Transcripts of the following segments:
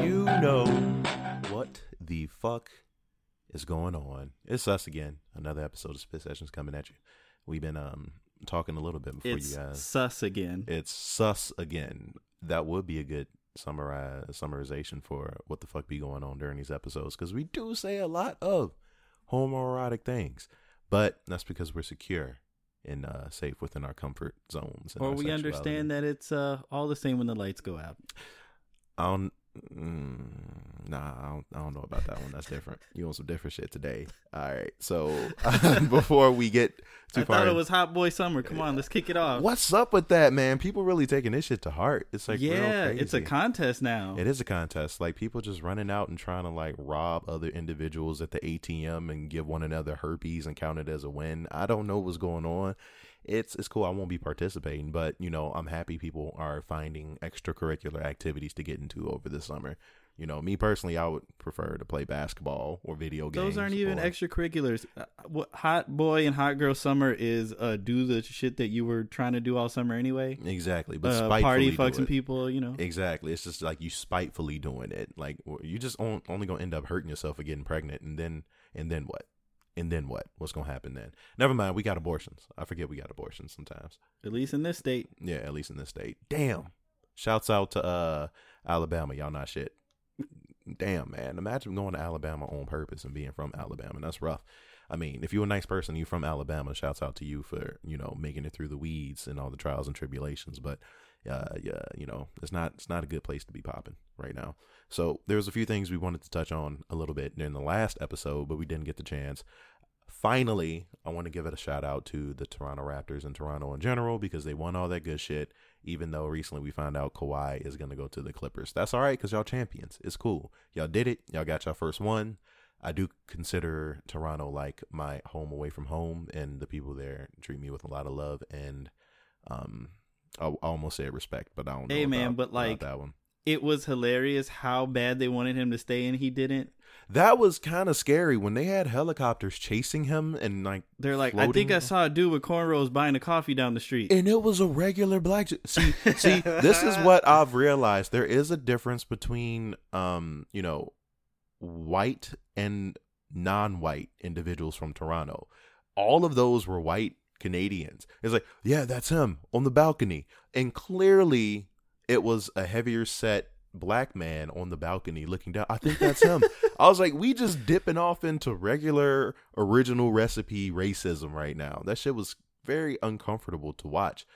You know what the fuck is going on? It's us again. Another episode of Spit Sessions coming at you. We've been um talking a little bit before It's you guys. sus again. It's sus again. That would be a good summarize summarization for what the fuck be going on during these episodes because we do say a lot of homoerotic things, but that's because we're secure and uh, safe within our comfort zones. and or we sexuality. understand that it's uh, all the same when the lights go out. I don't. Mm, nah, I don't, I don't know about that one. That's different. You want some different shit today? All right. So before we get too I far, thought it was Hot Boy Summer. Come on, let's kick it off. what's up with that, man? People really taking this shit to heart. It's like yeah, it's a contest now. It is a contest. Like people just running out and trying to like rob other individuals at the ATM and give one another herpes and count it as a win. I don't know what's going on. It's it's cool. I won't be participating, but you know, I'm happy people are finding extracurricular activities to get into over the summer. You know, me personally, I would prefer to play basketball or video games. Those aren't even or- extracurriculars. Uh, Hot Boy and Hot Girl Summer is uh, do the shit that you were trying to do all summer anyway. Exactly, but Uh, spitefully party, do fuck some people, you know. Exactly. It's just like you spitefully doing it. Like you just on, only gonna end up hurting yourself or getting pregnant, and then and then what? And then what? What's gonna happen then? Never mind. We got abortions. I forget we got abortions sometimes. At least in this state. Yeah, at least in this state. Damn. Shouts out to uh Alabama. Y'all not shit. Damn, man. Imagine going to Alabama on purpose and being from Alabama. That's rough. I mean, if you're a nice person, you're from Alabama. Shouts out to you for you know making it through the weeds and all the trials and tribulations. But uh, yeah, you know, it's not it's not a good place to be popping right now. So there's a few things we wanted to touch on a little bit in the last episode, but we didn't get the chance. Finally, I want to give it a shout out to the Toronto Raptors and Toronto in general because they won all that good shit. Even though recently we found out Kawhi is going to go to the Clippers. That's all right because y'all champions. It's cool. Y'all did it. Y'all got y'all first one. I do consider Toronto like my home away from home, and the people there treat me with a lot of love and um, I, I almost say respect, but I don't know. Hey, man, about- but, like, that one. It was hilarious how bad they wanted him to stay and he didn't. That was kind of scary when they had helicopters chasing him and like They're like, I think I saw a dude with cornrows buying a coffee down the street. and it was a regular black. See, see, this is what I've realized. There is a difference between, um, you know, white and non-white individuals from Toronto. All of those were white Canadians. It's like, yeah, that's him on the balcony, and clearly it was a heavier set black man on the balcony looking down. I think that's him. I was like, we just dipping off into regular original recipe racism right now. That shit was very uncomfortable to watch.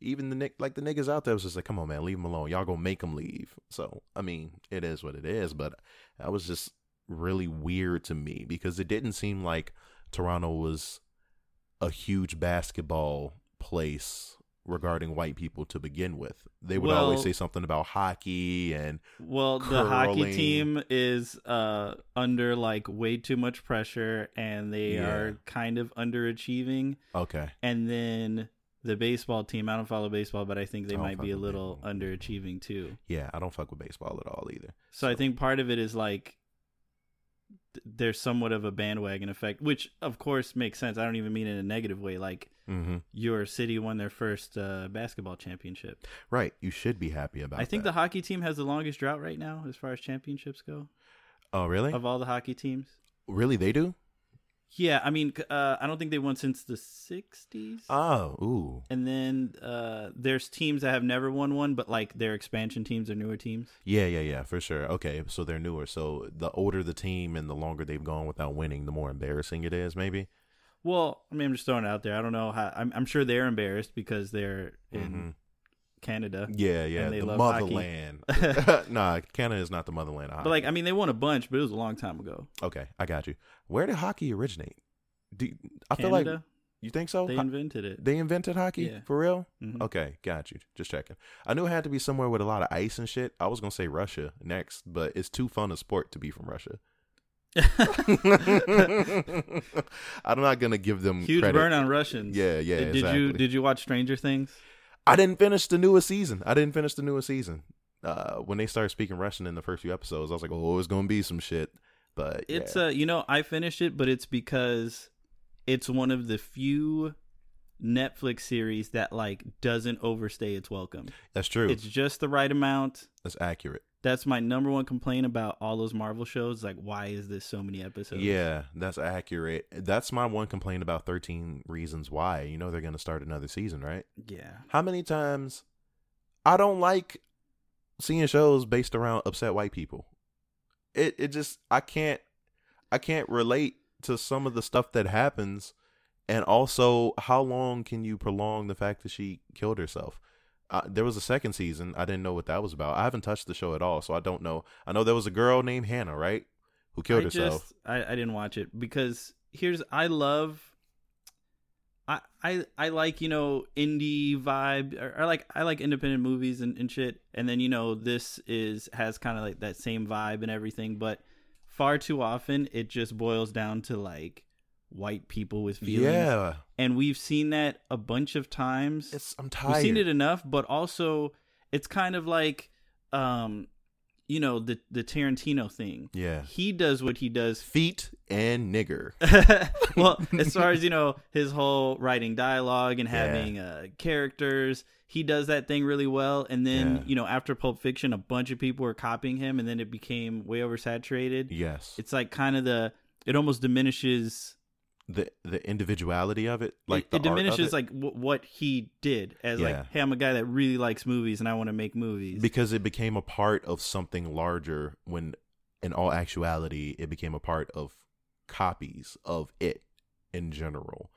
Even the nick like the niggas out there was just like, come on, man, leave him alone. Y'all gonna make him leave. So I mean, it is what it is. But that was just really weird to me because it didn't seem like Toronto was a huge basketball place regarding white people to begin with. They would always say something about hockey and Well, the hockey team is uh under like way too much pressure and they Yeah. are kind of underachieving. okay. And then the baseball team, I don't follow baseball, but I think they I might be a little baseball. underachieving too. Yeah, I don't fuck with baseball at all either. So I think part of it is like there's somewhat of a bandwagon effect, which of course makes sense. I don't even mean in a negative way. Like hmm your city won their first uh, basketball championship. Right. You should be happy about it. I think that. the hockey team has the longest drought right now as far as championships go Oh, really? of all the hockey teams. really? They do? Yeah, I mean, uh, I don't think they won since the '60s. Oh, ooh. and then uh, there's teams that have never won one, but like their expansion teams or newer teams. Yeah, yeah, yeah, for sure. Okay, so they're newer. So the older the team and the longer they've gone without winning, the more embarrassing it is, maybe. Well, I mean, I'm just throwing it out there. I don't know how. I'm, I'm sure they're embarrassed because they're in Mhm. Canada. Yeah, yeah, And they the love motherland. nah, Canada is not the motherland. But like, I mean, they won a bunch, but it was a long time ago. okay, I got you. Where did hockey originate? Do you- I feel like you think so? they invented it. they invented hockey Yeah. for real? Mhm. Okay, got you. Just checking. I knew it had to be somewhere with a lot of ice and shit. I was gonna say Russia next, but it's too fun a sport to be from Russia. I'm not gonna give them Huge credit. burn on Russians. Yeah, yeah, Did, did exactly. you did you watch Stranger Things? I didn't finish the newest season. I didn't finish the newest season. Uh, when they started speaking Russian in the first few episodes, I was like, "Oh, it's gonna be some shit." but It's yeah. uh you know, I finished it, but it's because it's one of the few Netflix series that like doesn't overstay its welcome. that's true. It's just the right amount. that's accurate. That's my number one complaint about all those Marvel shows. Like, why is this so many episodes? Yeah, that's accurate. That's my one complaint about 13 Reasons Why. You know they're going to start another season, right? Yeah. How many times I don't like seeing shows based around upset white people. It it just I can't I can't relate to some of the stuff that happens and also how long can you prolong the fact that she killed herself? Uh, there was a second season. I didn't know what that was about. I haven't touched the show at all, so I don't know. I know there was a girl named Hannah, right? Who killed I herself. Just, I, I didn't watch it because here's I love I I I like, you know, indie vibe or, or like I like independent movies and, and shit. And then, you know, this is has kind of like that same vibe and everything, but far too often it just boils down to like white people with feelings. Yeah, And we've seen that a bunch of times. it's I'm tired. We've seen it enough, but also it's kind of like um you know, the the Tarantino thing. yeah, He does what he does feet and nigger. well, as far as you know, his whole writing dialogue and Yeah. having uh, characters, he does that thing really well. And then Yeah. you know, after Pulp Fiction, a bunch of people were copying him, and then it became way oversaturated. Yes, It's like kind of the it almost diminishes the the individuality of it, like it, it diminishes it. like w- what he did as Yeah. like, hey, I'm a guy that really likes movies and I want to make movies. because it became a part of something larger when in all actuality it became a part of copies of it in general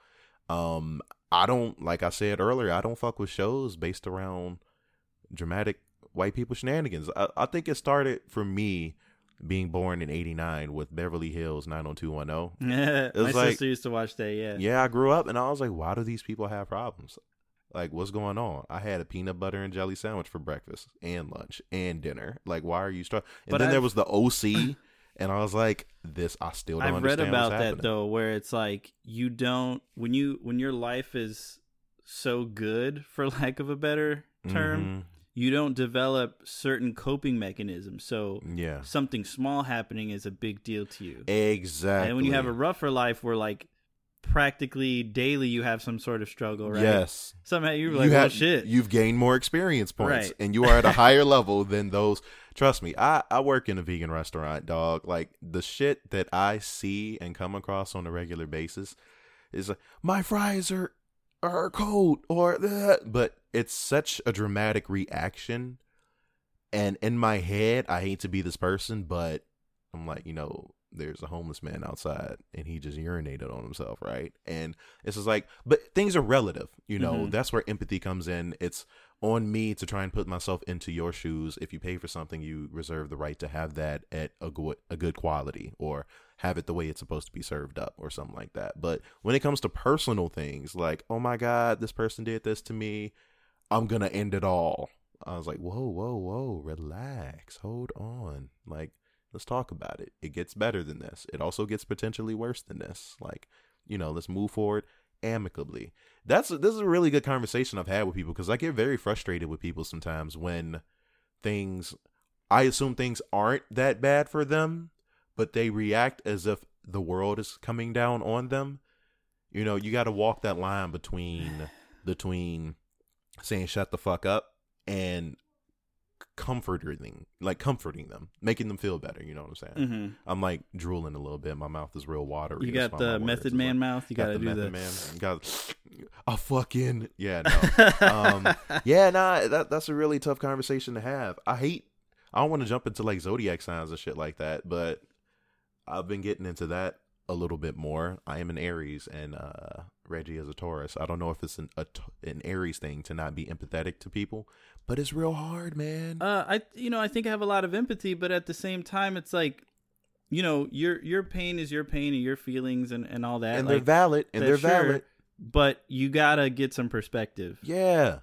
um i don't like i said earlier i don't fuck with shows based around dramatic white people shenanigans i, I think it started for me being born in 89 with beverly hills 90210 Yeah, my like- sister used to watch that. Yeah, yeah i grew up and i was like why do these people have problems? Like what's going on? I had a peanut butter and jelly sandwich for breakfast and lunch and dinner. Like why are you struggling and But then there I've- was the oc and i was like this i still don't I've read about that happening. though, where it's like you don't when you when your life is so good, for lack of a better term, mm-hmm. You don't develop certain coping mechanisms. So yeah something small happening is a big deal to you. exactly And when you have a rougher life where like practically daily you have some sort of struggle, right? yes Somehow you're you like, well, have- shit. you've gained more experience points Right. and you are at a higher level than those trust me i i work in a vegan restaurant dog like the shit that i see and come across on a regular basis is like my fries are are coat or that. But it's such a dramatic reaction. And in my head i hate to be this person but i'm like you know there's a homeless man outside and he just urinated on himself right? And it's just like but things are relative you know? Mhm. that's where empathy comes in. It's on me to try and put myself into your shoes. If you pay for something you reserve the right to have that at a good a good quality or have it the way it's supposed to be served up or something like that. But when it comes to personal things like oh my god this person did this to me i'm gonna end it all. I was like whoa whoa whoa relax hold on like let's talk about it. It gets better than this. It also gets potentially worse than this. Like you know let's move forward amicably. That's this is a really good conversation i've had with people because i get very frustrated with people sometimes when things i assume things aren't that bad for them but they react as if the world is coming down on them. You know you got to walk that line between between saying shut the fuck up and comforting like comforting them making them feel better you know what i'm saying? Hmm i'm like drooling a little bit. My mouth is real watery. You got the Method Man like- mouth. You got got to the do method the man. Got a fucking yeah no. Um, yeah, nah, that that's a really tough conversation to have. I hate. I don't want to jump into like zodiac signs and shit like that, but I've been getting into that a little bit more. I am an Aries, and uh, Reggie is a Taurus. I don't know if it's an a, an Aries thing to not be empathetic to people, but it's real hard, man. Uh, I you know I think I have a lot of empathy, but at the same time, it's like, you know, your your pain is your pain and your feelings and, and all that. and they're valid, and they're sure, valid. but you gotta get some perspective. Yeah.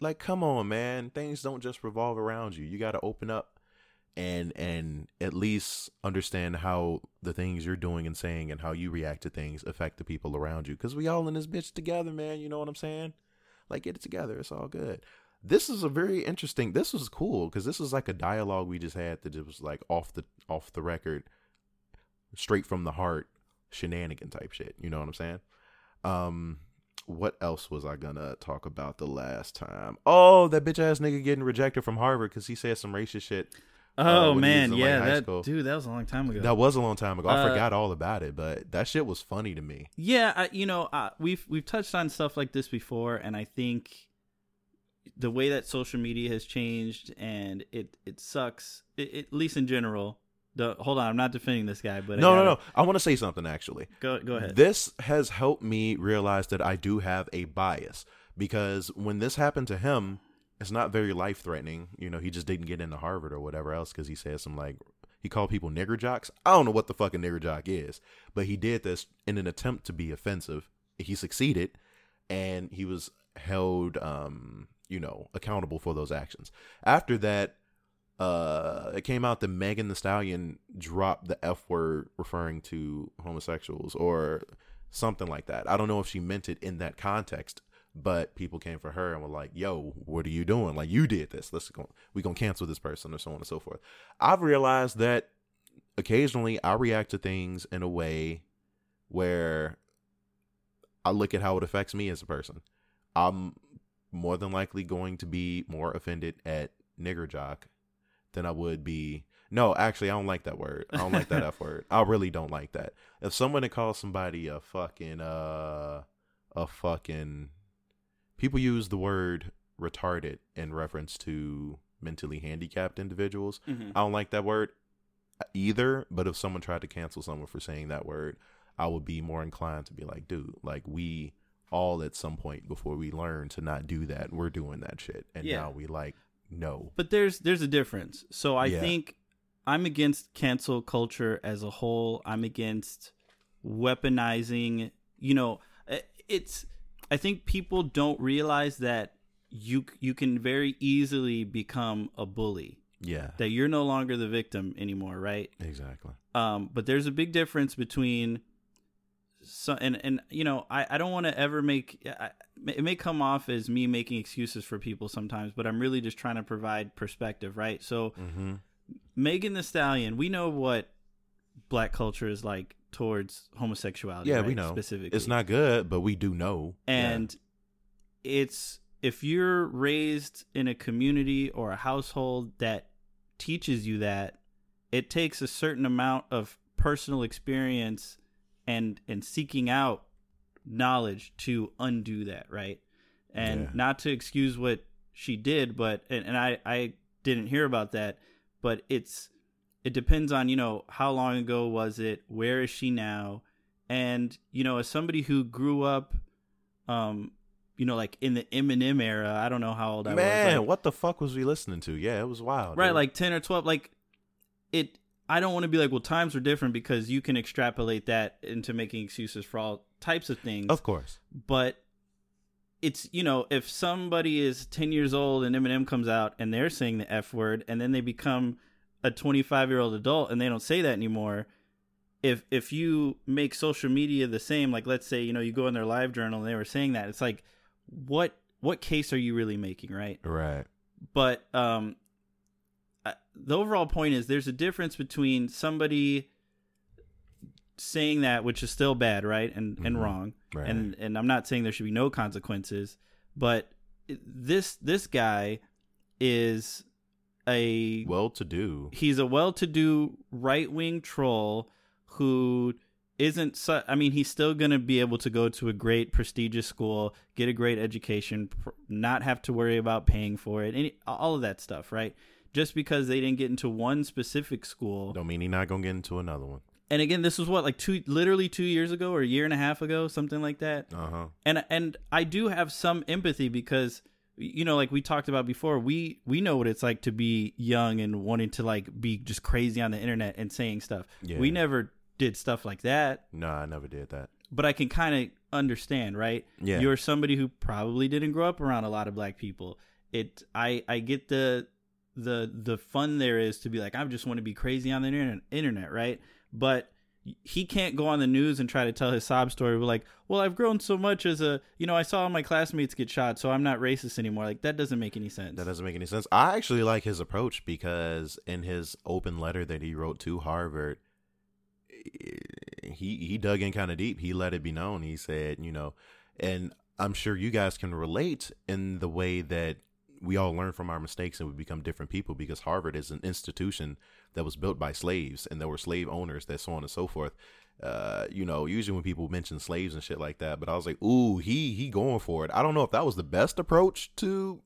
Like come on, man. Things don't just revolve around you. You got to open up and and at least understand how the things you're doing and saying and how you react to things affect the people around you cuz we all in this bitch together, man. You know what I'm saying? Like get it together. It's all good. This is a very interesting. This was cool cuz this was like a dialogue we just had that was like off the off the record straight from the heart shenanigan type shit. You know what I'm saying? Um, what else was I gonna talk about the last time? Oh, that bitch ass nigga getting rejected from Harvard because he said some racist shit. Oh he was man, like, yeah, high that school. dude, that was a long time ago. That was a long time ago. I Uh, forgot all about it, but that shit was funny to me. Yeah, I, you know, uh, we've we've touched on stuff like this before, and I think the way that social media has changed, and it it sucks. It, at least in general. The hold on, I'm not defending this guy, but No, no, gotta- no. I want to say something actually. Go go ahead. This has helped me realize that I do have a bias because when this happened to him, it's not very life threatening. You know, he just didn't get into Harvard or whatever else because he said some like he called people nigger jocks. I don't know what the fucking nigger jock is, but he did this in an attempt to be offensive. He succeeded, and he was held, um, you know, accountable for those actions. After that, uh, it came out that Megan Thee Stallion dropped the F word referring to homosexuals or something like that. I don't know if she meant it in that context, but people came for her and were like, "Yo, what are you doing? Like you did this. Let's go. We gonna cancel this person or so on and so forth." I've realized that occasionally I react to things in a way where I look at how it affects me as a person. I'm more than likely going to be more offended at nigger jock than I would be. No, actually, I don't like that word. I don't like that F word. I really don't like that. If someone had called somebody a fucking uh a fucking people use the word retarded in reference to mentally handicapped individuals. Mhm. I don't like that word either. But if someone tried to cancel someone for saying that word, I would be more inclined to be like, dude, like we all at some point before we learn to not do that, we're doing that shit, and Yeah. now we like no. But there's there's a difference. So I Yeah. think I'm against cancel culture as a whole. I'm against weaponizing. You know, it's. I think people don't realize that you you can very easily become a bully. Yeah, That you're no longer the victim anymore, right? exactly. Um, but there's a big difference between so and and you know I, I don't want to ever make I, it may come off as me making excuses for people sometimes but i'm really just trying to provide perspective right so Mm-hmm. Megan Thee Stallion we know what black culture is like towards homosexuality Yeah, right, we know specifically it's not good, but we do know. and it's if you're raised in a community or a household that teaches you that it takes a certain amount of personal experience and and seeking out knowledge to undo that right and Yeah. not to excuse what she did but and, and i i didn't hear about that but it's it depends on you know how long ago was it where is she now and you know as somebody who grew up um you know like in the eminem era i don't know how old i yeah. was man, like- what the fuck was we listening to? Yeah, it was wild. right dude. like 10 or 12 like it i don't want to be like well times are different because you can extrapolate that into making excuses for all types of things of course. but it's you know if somebody is 10 years old and eminem comes out and they're saying the f word and then they become a 25 year old adult and they don't say that anymore if if you make social media the same like let's say you know you go in their live journal and they were saying that it's like what what case are you really making right Right. but um I- the overall point is there's a difference between somebody saying that which is still bad right and and Mhm. wrong Right. and and I'm not saying there should be no consequences but this this guy is a well to do. he's a well-to-do right-wing troll who isn't su- I mean he's still going to be able to go to a great prestigious school, get a great education, pr- not have to worry about paying for it, any, all of that stuff, right? Just because they didn't get into one specific school. Don't mean he's not gonna get into another one. And again, this was what like 2 literally 2 years ago or a year and a half ago, something like that Uh huh. and and I do have some empathy because you know like we talked about before we we know what it's like to be young and wanting to like be just crazy on the internet and saying stuff Yeah. we never did stuff like that No, I never did that. but I can kind of understand right Yeah. you're somebody who probably didn't grow up around a lot of black people it I I get the the the fun there is to be like I just want to be crazy on the internet internet right but he can't go on the news and try to tell his sob story. We're like, well, I've grown so much as a, you know, I saw all my classmates get shot, so I'm not racist anymore. Like that doesn't make any sense. That doesn't make any sense. I actually like his approach because in his open letter that he wrote to Harvard, he he dug in kind of deep. He let it be known. He said, you know, and I'm sure you guys can relate in the way that we all learn from our mistakes and we become different people because Harvard is an institution that was built by slaves and there were slave owners that so on and so forth. Uh, you know, usually when people mention slaves and shit like that, but I was like, ooh, he he going for it. I don't know if that was the best approach to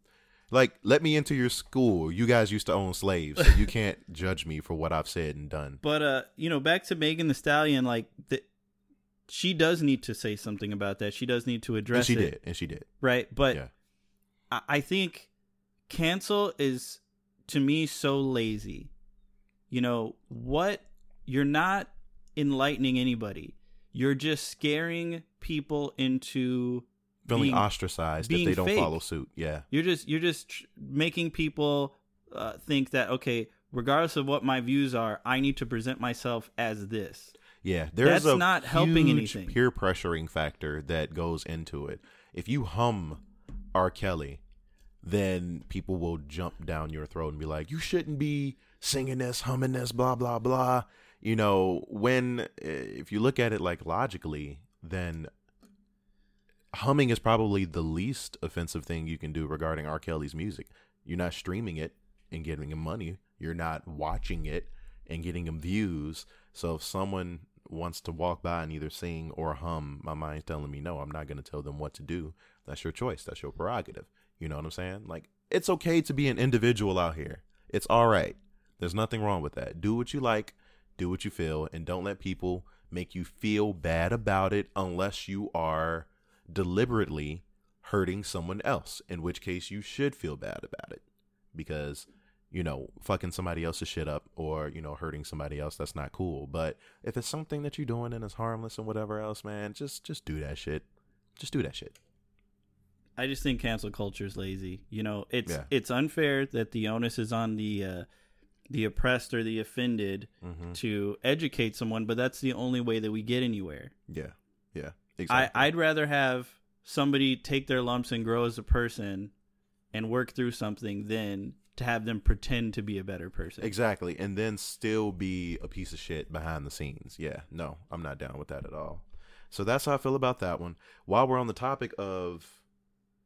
like let me into your school. You guys used to own slaves, so you can't judge me for what I've said and done. But uh, you know, back to Megan Thee Stallion, like the, she does need to say something about that. She does need to address and she it, did, and she did. right? But Yeah. I, I think cancel is to me so lazy. You know what? You're not enlightening anybody. You're just scaring people into Feeling being- ostracized if being they don't fake. follow suit. Yeah. You're just you're just tr- making people uh, think that okay, regardless of what my views are, I need to present myself as this. Yeah, there's That's a not helping anything. peer pressuring factor that goes into it. If you hum R. Kelly, then people will jump down your throat and be like, "You shouldn't be singing this, humming this, blah blah blah." You know, when uh, if you look at it like logically, then humming is probably the least offensive thing you can do regarding R. Kelly's music. You're not streaming it and getting him money. You're not watching it and getting him views. So if someone wants to walk by and either sing or hum, my mind's telling me no, I'm not going to tell them what to do. That's your choice. That's your prerogative. You know what I'm saying? Like it's okay to be an individual out here. It's all right. There's nothing wrong with that. Do what you like, do what you feel, and don't let people make you feel bad about it unless you are deliberately hurting someone else, in which case you should feel bad about it. Because, you know, fucking somebody else's shit up or, you know, hurting somebody else, that's not cool. But if it's something that you're doing and it's harmless and whatever else, man, just just do that shit. Just do that shit. I just think cancel culture is lazy. You know, it's Yeah. it's unfair that the onus is on the uh, the oppressed or the offended Mm-hmm. to educate someone, but that's the only way that we get anywhere. Yeah. Yeah. I, Exactly. I'd rather have somebody take their lumps and grow as a person and work through something than to have them pretend to be a better person. Exactly. And then still be a piece of shit behind the scenes. Yeah. No, I'm not down with that at all. So that's how I feel about that one. While we're on the topic of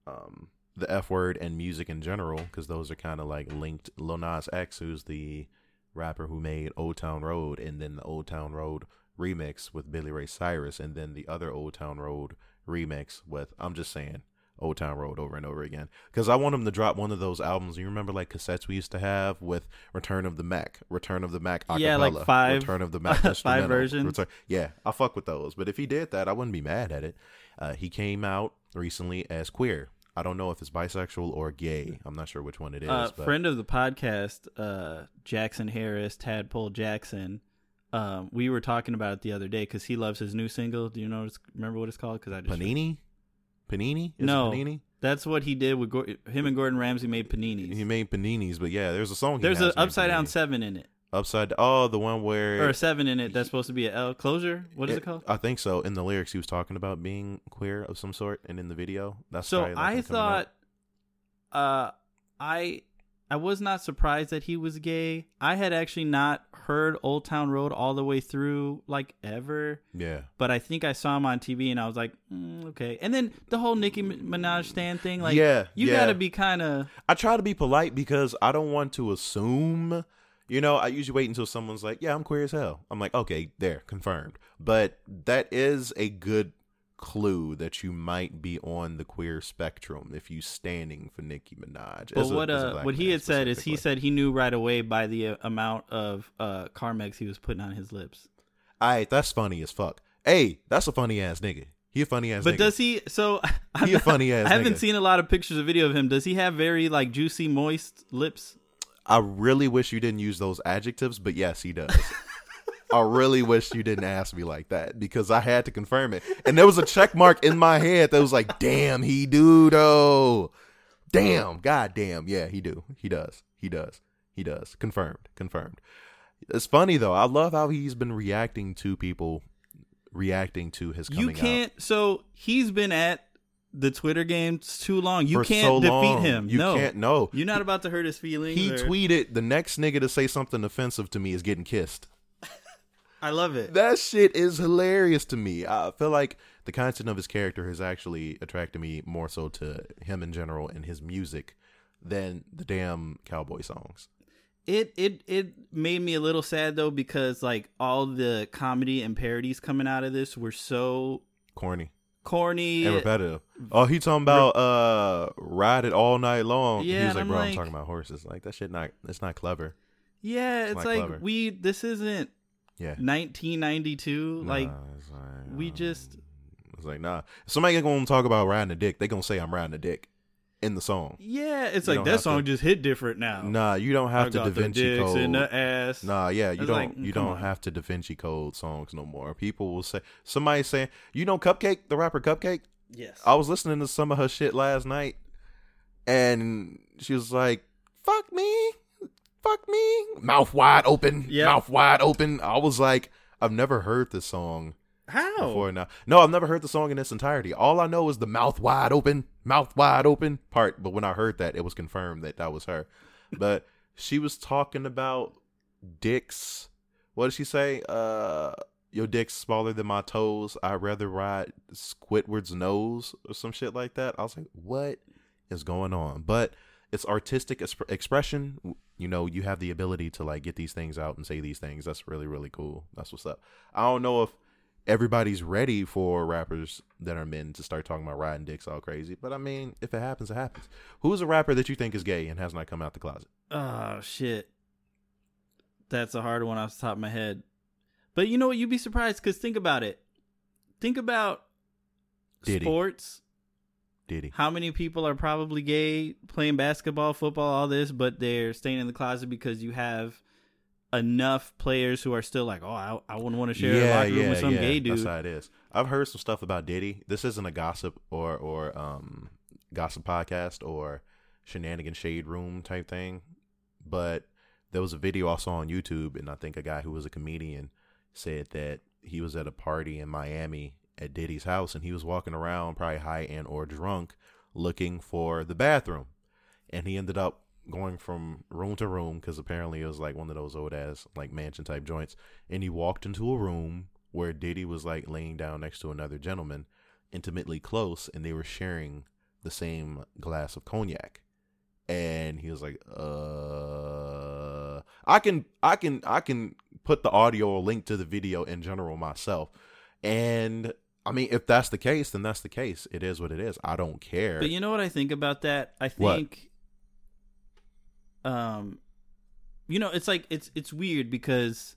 um, the F word and music in general, because those are kind of like linked. Lil Nas X, who's the rapper who made Old Town Road, and then the Old Town Road remix with Billy Ray Cyrus, and then the other Old Town Road remix with, I'm just saying, Old Town Road over and over again. Because I want him to drop one of those albums. You remember like cassettes we used to have with Return of the Mack, Return of the Mack acapella, Yeah, like five- Return of the Mack five versions. Return- yeah, I fuck with those. But if he did that, I wouldn't be mad at it. Uh, he came out recently as queer. I don't know if it's bisexual or gay. I'm not sure which one it is. uh, but friend of the podcast, uh, Jackson Harris, Tadpole Jackson. Um, we were talking about it the other day because he loves his new single. Do you know? Remember what it's called? Because I just Panini, Panini, Is it No. Panini. that's what he did with Gor- him and Gordon Ramsay made paninis. He made paninis, but yeah, there's a song. he There's an upside down seven in it, Upside. Oh, the one where or a seven in it. That's supposed to be a L closure. What is it, called? I think so. In the lyrics, he was talking about being queer of some sort, and in the video, that's So probably, like, I thought, uh, I I was not surprised that he was gay. I had actually not heard Old Town Road all the way through, like ever. yeah, But I think I saw him on TV, and I was like, mm, okay. And then the whole Nicki Minaj stand thing, like, Yeah, you yeah. gotta be kind of I try to be polite because I don't want to assume. You know, I usually wait until someone's like, "Yeah, I'm queer as hell." I'm like, "Okay, there, confirmed." But that is a good clue that you might be on the queer spectrum if you standing for Nicki Minaj. But a- what uh what he had said is he said he knew right away by the uh, amount of uh Carmex he was putting on his lips. "All right, that's funny as fuck." Hey, that's a funny ass nigga. He a funny ass. But nigga. does he? So I'm He a funny ass I haven't nigga. seen a lot of pictures or video of him. Does he have very like juicy, moist lips? I really wish you didn't use those adjectives, but yes, he does. I really wish you didn't ask me like that because I had to confirm it. And there was a check mark in my head that was like, damn, he do though. Damn, god damn. Yeah, he do. He does. He does. He does. Confirmed. Confirmed. It's funny though. I love how he's been reacting to people reacting to his coming You can't. So he's been at the Twitter games too long. You for can't so defeat long. him. You no, can't no. you're not about to hurt his feelings. He or- tweeted the next nigga to say something offensive to me is getting kissed. I love it. That shit is hilarious to me. I feel like the content of his character has actually attracted me more so to him in general and his music than the damn cowboy songs. It it it made me a little sad though because like all the comedy and parodies coming out of this were so Corny corny. and repetitive. Oh, he talking about uh ride it all night long. he Yeah, was like, I'm bro, I'm talking about horses. Like that shit not it's not clever. Yeah, It's it's, like clever. we this isn't Yeah. 1992. Like Nah, like, we um, just- It's like nah. If somebody gonna talk about riding a dick, they gonna say I'm riding a dick in the song. yeah, it's You like that song to- just hit different now. Nah, you don't I have to got Da the Vinci dicks Code. in the ass. Nah, yeah, you don't like, you don't on. have to Da Vinci Code songs no more. People will say somebody saying, you know CupcakKe, the rapper CupcakKe? Yes. I was listening to some of her shit last night and she was like, Fuck me. Fuck me. Mouth wide open. Yeah. Mouth wide open. I was like, I've never heard this song How? before now. No, I've never heard the song in its entirety. All I know is the mouth wide open, mouth wide open part. But when I heard that, it was confirmed that that was her. But she was talking about dicks. What did she say? Uh, your dick's smaller than my toes. I'd rather ride Squidward's nose or some shit like that. I was like, what is going on? But it's artistic exp- expression. You know, you have the ability to like get these things out and say these things. That's really, really cool. That's what's up. I don't know if everybody's ready for rappers that are men to start talking about riding dicks all crazy. But I mean, if it happens, it happens. Who's a rapper that you think is gay and has not come out the closet? Oh shit. That's a hard one off the top of my head. But you know what? You'd be surprised because think about it. Think about Diddy. sports. Diddy. How many people are probably gay playing basketball, football, all this, but they're staying in the closet because you have enough players who are still like, oh, I, I wouldn't want to share a locker room with some gay dude. That's how it is. I've heard some stuff about Diddy. This isn't a gossip or or um gossip podcast or shenanigan shade room type thing, but there was a video I saw on YouTube, and I think a guy who was a comedian said that he was at a party in Miami at Diddy's house, and he was walking around, probably high and or drunk, looking for the bathroom, and he ended up going from room to room because apparently it was like one of those old ass like mansion type joints, and he walked into a room where Diddy was like laying down next to another gentleman, intimately close, and they were sharing the same glass of cognac. And he was like, "Uh, I can, I can, I can put the audio or link to the video in general myself." And I mean, if that's the case, then that's the case. It is what it is. I don't care. But you know what I think about that? I think um you know, it's like it's it's weird because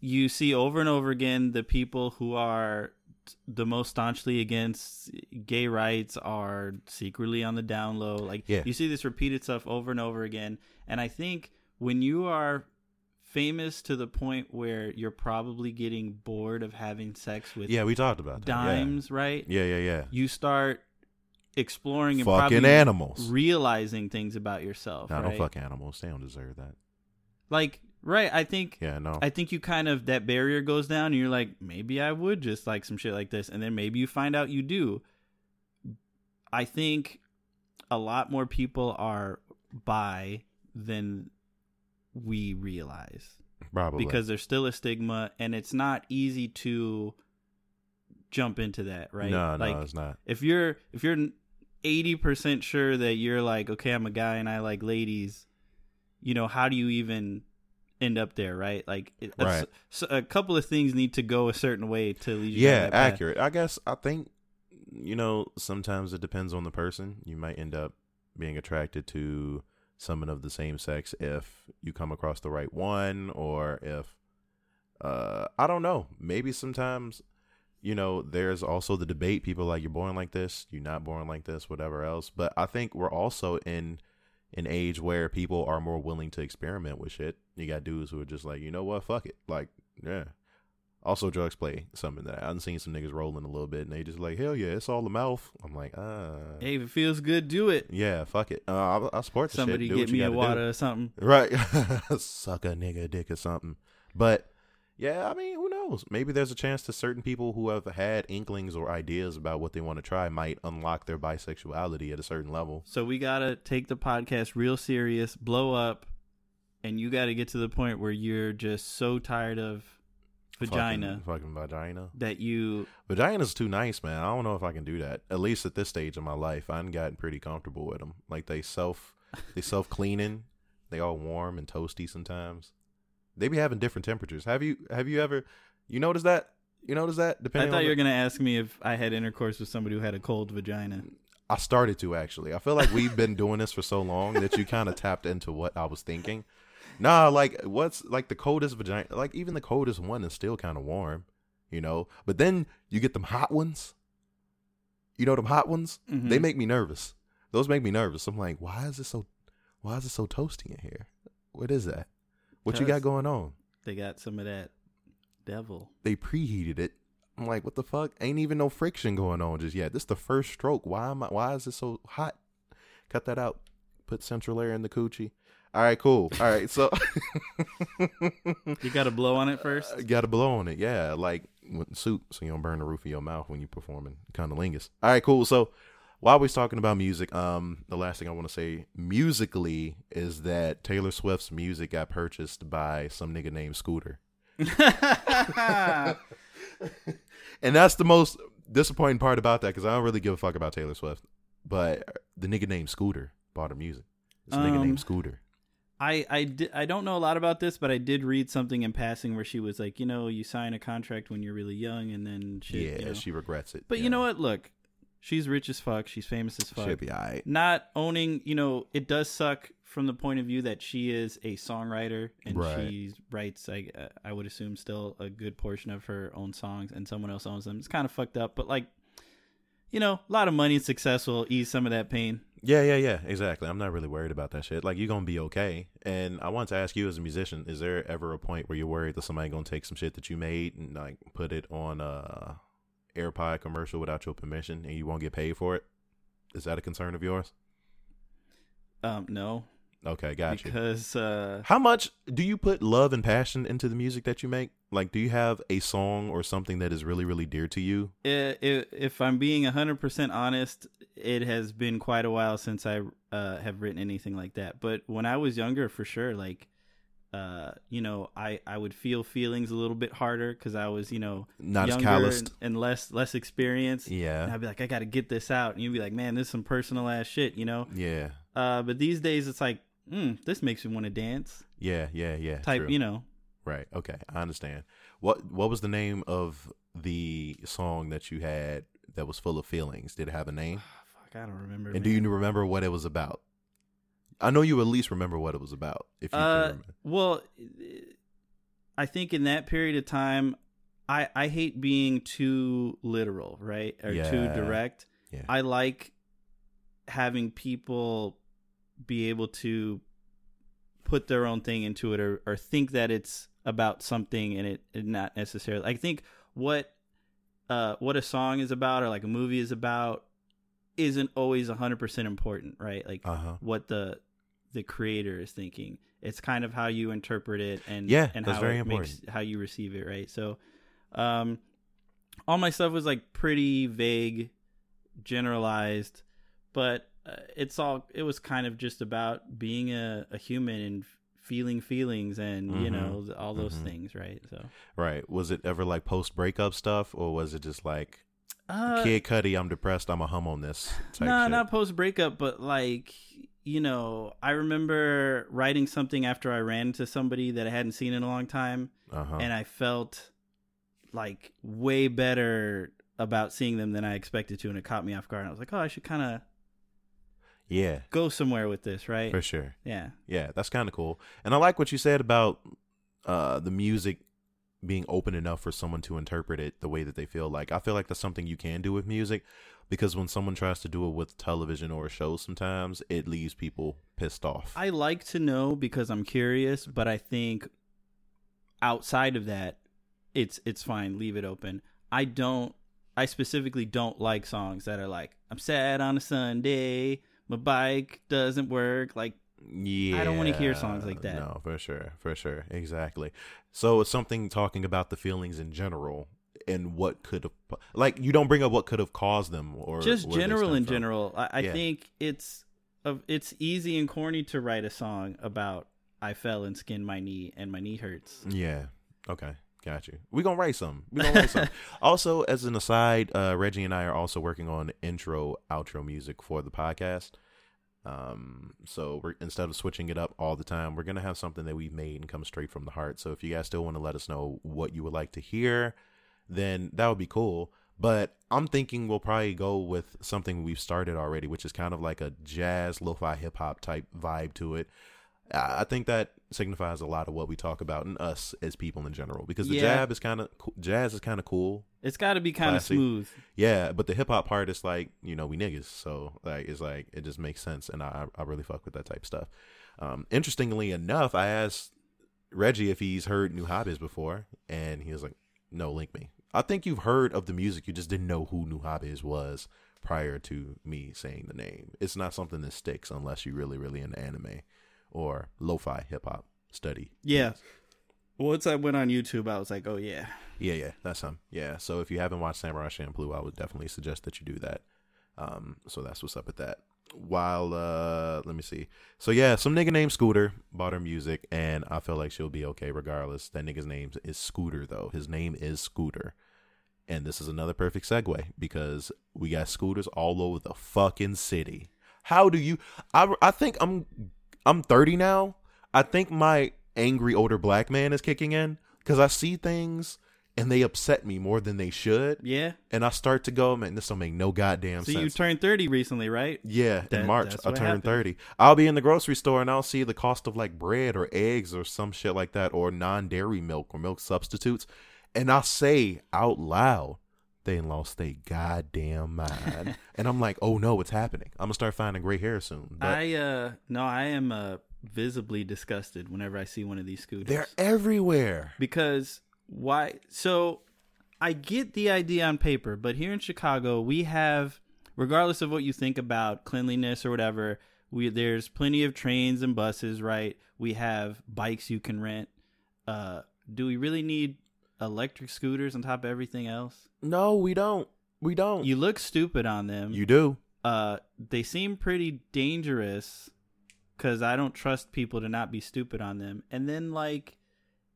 you see over and over again the people who are the most staunchly against gay rights are secretly on the down low. Like Yeah. you see this repeated stuff over and over again. And I think when you are famous to the point where you're probably getting bored of having sex with yeah, we talked about that. Yeah. dimes, right? Yeah, yeah, yeah. You start exploring and Fucking probably animals. realizing things about yourself. No, right? don't fuck animals. They don't deserve that. Like, right? I think Yeah, no. I think you kind of that barrier goes down, and you're like, maybe I would just like some shit like this, and then maybe you find out you do. I think a lot more people are bi than we realize Probably because there's still a stigma, and it's not easy to jump into that, right? No, no, like, it's not. if you're if you're 80% sure that you're like okay i'm a guy and i like ladies you know how do you even end up there right like it, a- Right. so a couple of things need to go a certain way to lead you Yeah, that path. accurate. I guess I think you know sometimes it depends on the person. You might end up being attracted to someone of the same sex if you come across the right one, or if uh I don't know. Maybe sometimes you know there's also the debate. People are like you're born like this, you're not born like this, whatever else. But I think we're also in an age where people are more willing to experiment with shit. You got dudes who are just like, you know what, fuck it, like yeah. Also, drugs play something that I've seen some niggas rolling a little bit, and they just like, hell yeah, it's all the mouth. I'm like, uh, hey if it feels good do it yeah, fuck it. Uh, I, I support the somebody shit. Do get me a water do. or something right? Suck a nigga dick or something. But yeah, I mean, who knows? Maybe there's a chance to certain people who have had inklings or ideas about what they want to try might unlock their bisexuality at a certain level. so we gotta take the podcast real serious blow up and you gotta get to the point where you're just so tired of vagina fucking, fucking vagina. that you Vagina's too nice, man. I don't know if I can do that. At least at this stage of my life, I've gotten pretty comfortable with them. Like they self, they self cleaning. They all warm and toasty sometimes. They be having different temperatures. Have you have you ever you noticed that? You notice that? I thought you were the- gonna ask me if I had intercourse with somebody who had a cold vagina. I started to actually. I feel like we've been doing this for so long that you kind of tapped into what I was thinking. Nah, like what's like the coldest vagina? Like even the coldest one is still kind of warm, you know. But then you get them hot ones. You know them hot ones? Mhm. They make me nervous. Those make me nervous. I'm like, why is it so? Why is it so toasty in here? What is that? What you got going on? They got some of that devil. They preheated it. I'm like, what the fuck? Ain't even no friction going on just yet. This is the first stroke. Why am I? Why is it so hot? Cut that out. Put central air in the coochie. All right, cool. All right, so You got to blow on it first. Uh, got to blow on it. Yeah, like with soup, so you don't burn the roof of your mouth when you're performing cunnilingus. All right, cool. So while we're talking about music, um, the last thing I want to say musically is that Taylor Swift's music got purchased by some nigga named Scooter. And that's the most disappointing part about that because I don't really give a fuck about Taylor Swift. But the nigga named Scooter bought her music. It's a nigga Um, named Scooter. I I, di- I don't know a lot about this, but I did read something in passing where she was like, you know, you sign a contract when you're really young, and then shit. yeah, you know. she regrets it. But yeah. you know what? Look, she's rich as fuck. She's famous as fuck. She'll be alright. Not owning, you know, it does suck from the point of view that she is a songwriter and Right. she writes, I, uh, I would assume, still a good portion of her own songs, and someone else owns them. It's kind of fucked up, but like, you know, a lot of money and success will ease some of that pain. Yeah, yeah, yeah, exactly. I'm not really worried about that shit. Like you're gonna be okay. And I want to ask you as a musician, is there ever a point where you're worried that somebody gonna take some shit that you made and like put it on a AirPod commercial without your permission and you won't get paid for it? Is that a concern of yours? Um, no, Okay, got you. because uh, How much do you put love and passion into the music that you make? Like, do you have a song or something that is really, really dear to you? i- i- if I'm being 100% honest, it has been quite a while since I uh, have written anything like that. But when I was younger, for sure, like, uh, you know, I, I would feel feelings a little bit harder because I was, you know, Not as calloused. and, and less less experienced. And Yeah, I'd be like, I got to get this out, and you'd be like, man, this is some personal ass shit, you know. yeah, Uh, but these days, it's like, mm, this makes me want to dance. yeah, yeah, yeah. Type, true. you know. Right. Okay. I understand. What What was the name of the song that you had that was full of feelings? Did it have a name? Fuck, I don't remember. And do you remember what it was about? I know you at least remember what it was about. If you can Uh, well, I think in that period of time, I I hate being too literal, right, or too direct. Yeah. I like having people be able to put their own thing into it, or or think that it's about something, and it, it not necessarily. I think what uh what a song is about, or like a movie is about, isn't always hundred percent important, right? Like Uh huh. what the the creator is thinking. It's kind of how you interpret it and Yeah, and how it makes how you receive it, right? So um all my stuff was like pretty vague, generalized, but uh, it's all it was kind of just about being a, a human and feeling feelings and you Mhm. know all those Mhm. things, right? So Right. Was it ever like post breakup stuff, or was it just like uh, Kid Cudi? I'm depressed. I'm a hum on this. Type nah, not post breakup, but like you know, I remember writing something after I ran into somebody that I hadn't seen in a long time, Uh huh. and I felt like way better about seeing them than I expected to, and it caught me off guard. And I was like, oh, I should kind of Yeah. go somewhere with this, right? For sure. Yeah, Yeah, that's kind of cool. And I like what you said about uh, the music being open enough for someone to interpret it the way that they feel like. I feel like that's something you can do with music because when someone tries to do it with television or a show sometimes it leaves people pissed off. I like to know because I'm curious, but I think outside of that, it's it's fine. Leave it open. I don't. I specifically don't like songs that are like, "I'm sad on a Sunday, my bike doesn't work." Like, yeah. I don't wanna hear songs like that. No, for sure. For sure. Exactly. So it's something talking about the feelings in general and what could have like you don't bring up what could have caused them or just general in from. general. I, I Yeah. think it's of it's easy and corny to write a song about I fell and skinned my knee and my knee hurts. Yeah. Okay. Got you. We gonna write some. We gonna write some. also, as an aside, uh, Reggie and I are also working on intro, outro music for the podcast. Um, so we're instead of switching it up all the time, we're gonna have something that we've made and come straight from the heart. So if you guys still want to let us know what you would like to hear, then that would be cool. But I'm thinking we'll probably go with something we've started already, which is kind of like a jazz, lo-fi, hip hop type vibe to it. I think that signifies a lot of what we talk about in us as people in general because the Yeah. jab is kind of jazz is kind of cool It's got to be kind of smooth. yeah but the hip-hop part is like you know we niggas so like it's like it just makes sense and i i really fuck with that type of stuff um interestingly enough i asked reggie if he's heard Nujabes before and he was like no link me i think you've heard of the music you just didn't know who Nujabes was prior to me saying the name it's not something that sticks unless you're really really into anime or lo-fi hip-hop study Yeah. Once I went on YouTube, I was like, oh yeah. Yeah, yeah, that's him. Yeah. So if you haven't watched Samurai Champloo, I would definitely suggest that you do that. Um, so that's what's up with that. While uh let me see. So yeah, some nigga named Scooter bought her music and I feel like she'll be okay regardless. That nigga's name is Scooter though. His name is Scooter. And this is another perfect segue because we got scooters all over the fucking city. How do you I I think I'm I'm 30 now. I think my angry older black man is kicking in cuz I see things and they upset me more than they should. Yeah. And I start to go, man, this don't make no goddamn So sense. you turned 30 recently, right? Yeah, That- in March I turned happened. 30. I'll be in the grocery store and I'll see the cost of like bread or eggs or some shit like that or non-dairy milk or milk substitutes and I'll say out loud they lost they goddamn mind. and I'm like, "Oh no, what's happening? I'm going to start finding gray hair soon." But I uh no, I am uh visibly disgusted whenever I see one of these scooters. they're everywhere. because why so I get the idea on paper, but here in Chicago we have regardless of what you think about cleanliness or whatever, we there's plenty of trains and buses, right? We have bikes you can rent. Uh do we really need electric scooters on top of everything else? No, we don't. We don't. You look stupid on them. you do. uh they seem pretty dangerous because i don't trust people to not be stupid on them and then like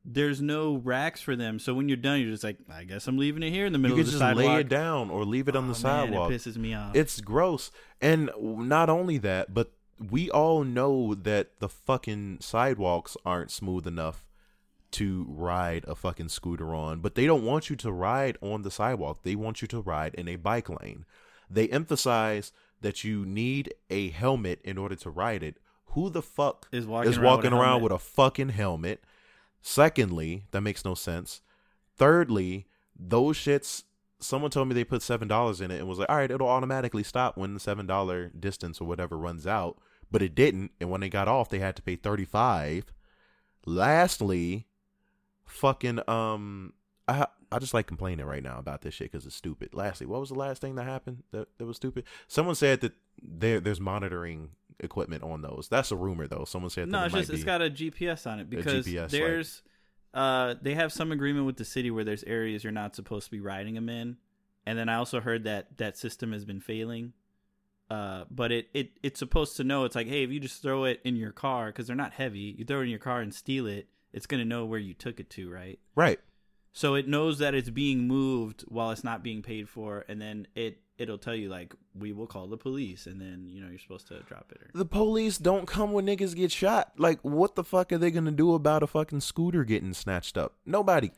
there's no racks for them so when you're done you're just like i guess i'm leaving it here in the You middle can of the sidewalk. You just sidewalk lay it down or leave it on Oh, the man, sidewalk. it pisses me off It's gross. And not only that, but we all know that the fucking sidewalks aren't smooth enough to ride a fucking scooter on, but they don't want you to ride on the sidewalk. They want you to ride in a bike lane. They emphasize that you need a helmet in order to ride it. Who the fuck is walking is around walking with a around with a fucking helmet? Secondly, that makes no sense. Thirdly, those shits. Someone told me they put seven dollars in it and was like, "All right, it'll automatically stop when the seven dollar distance or whatever runs out." But it didn't, and when they got off, they had to pay thirty five. Lastly, fucking um, I I just like complaining right now about this shit because it's stupid. Lastly, what was the last thing that happened that that was stupid? Someone said that there there's monitoring equipment on those. That's a rumor though. Someone said no that it's it just it's got a gps on it because GPS, like- there's uh they have some agreement with the city where there's areas you're not supposed to be riding them in and then i also heard that that system has been failing uh but it, it it's supposed to know it's like hey if you just throw it in your car because they're not heavy you throw it in your car and steal it it's going to know where you took it to right right. so it knows that it's being moved while it's not being paid for and then it it'll tell you like we will call the police and then you know you're supposed to drop it or The police don't come when niggas get shot. Like, what the fuck are they gonna do about a fucking scooter getting snatched up? Nobody.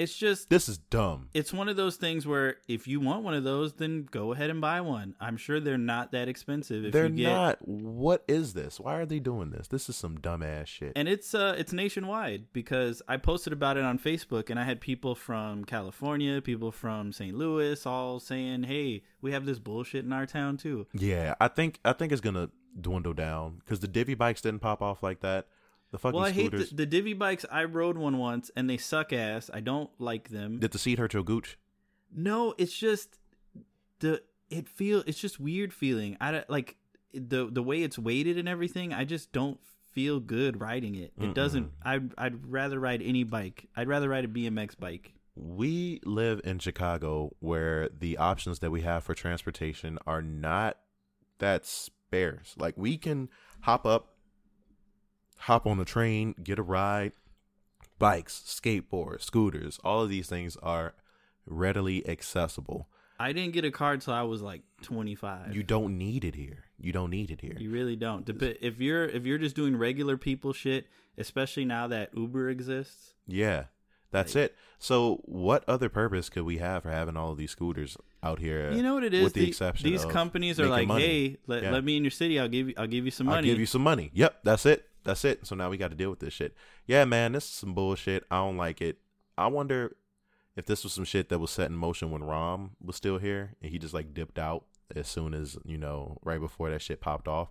It's just This is dumb. it's one of those things where if you want one of those, then go ahead and buy one. I'm sure they're not that expensive. If They're you get, not. What is this? Why are they doing this? This is some dumbass shit. and it's uh it's nationwide because I posted about it on Facebook and I had people from California, people from St. Louis, all saying, "Hey, we have this bullshit in our town too." yeah, I think I think it's gonna dwindle down because the divvy bikes didn't pop off like that. The fucking well, I hate the, the divvy bikes. I rode one once and they suck ass. I don't like them. Did the seat hurt your gooch? No, it's just the it feel it's just weird feeling. I don't- like the the way it's weighted and everything. I just don't feel good riding it. It doesn't. I'd I'd rather ride any bike. I'd rather ride a BMX bike. we live in Chicago where the options that we have for transportation are not that sparse. Like we can hop up, hop on a train, get a ride, bikes, skateboards, scooters, all of these things are readily accessible. I didn't get a car till I was like 25. You don't need it here. You don't need it here. You really don't. Dep- if you're if you're just doing regular people shit, especially now that Uber exists, Yeah, that's it. So, what other purpose could we have for having all of these scooters out here? you know what it is. with the The- exception these companies are like, money. hey, let, Yeah. let me in your city. I'll give you I'll give you some money. I'll give you some money. Yep, that's it. That's it. So now we got to deal with this shit. Yeah, man, this is some bullshit. I don't like it. I wonder if this was some shit that was set in motion when Rahm was still here and he just like dipped out as soon as you know right before that shit popped off.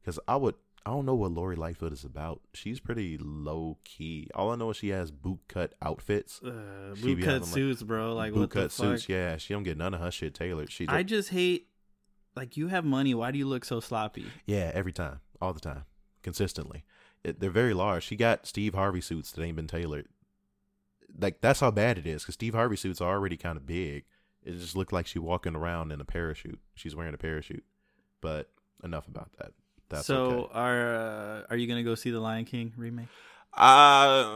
Because I would. I don't know what Lori Lightfoot is about. She's pretty low key. All I know is she has boot cut outfits. uh, boot cut having, like, suits, bro. Like boot cut suits. Yeah, she don't get none of her shit tailored. She Just, I just hate like you have money. Why do you look so sloppy? Yeah, every time, all the time, consistently. It, they're very large. She got Steve Harvey suits that ain't been tailored. Like that's how bad it is. Because Steve Harvey suits are already kind of big. It just looked like she walking around in a parachute. She's wearing a parachute. But enough about that. That's so okay. are uh, are you gonna go see the Lion King remake? Uh,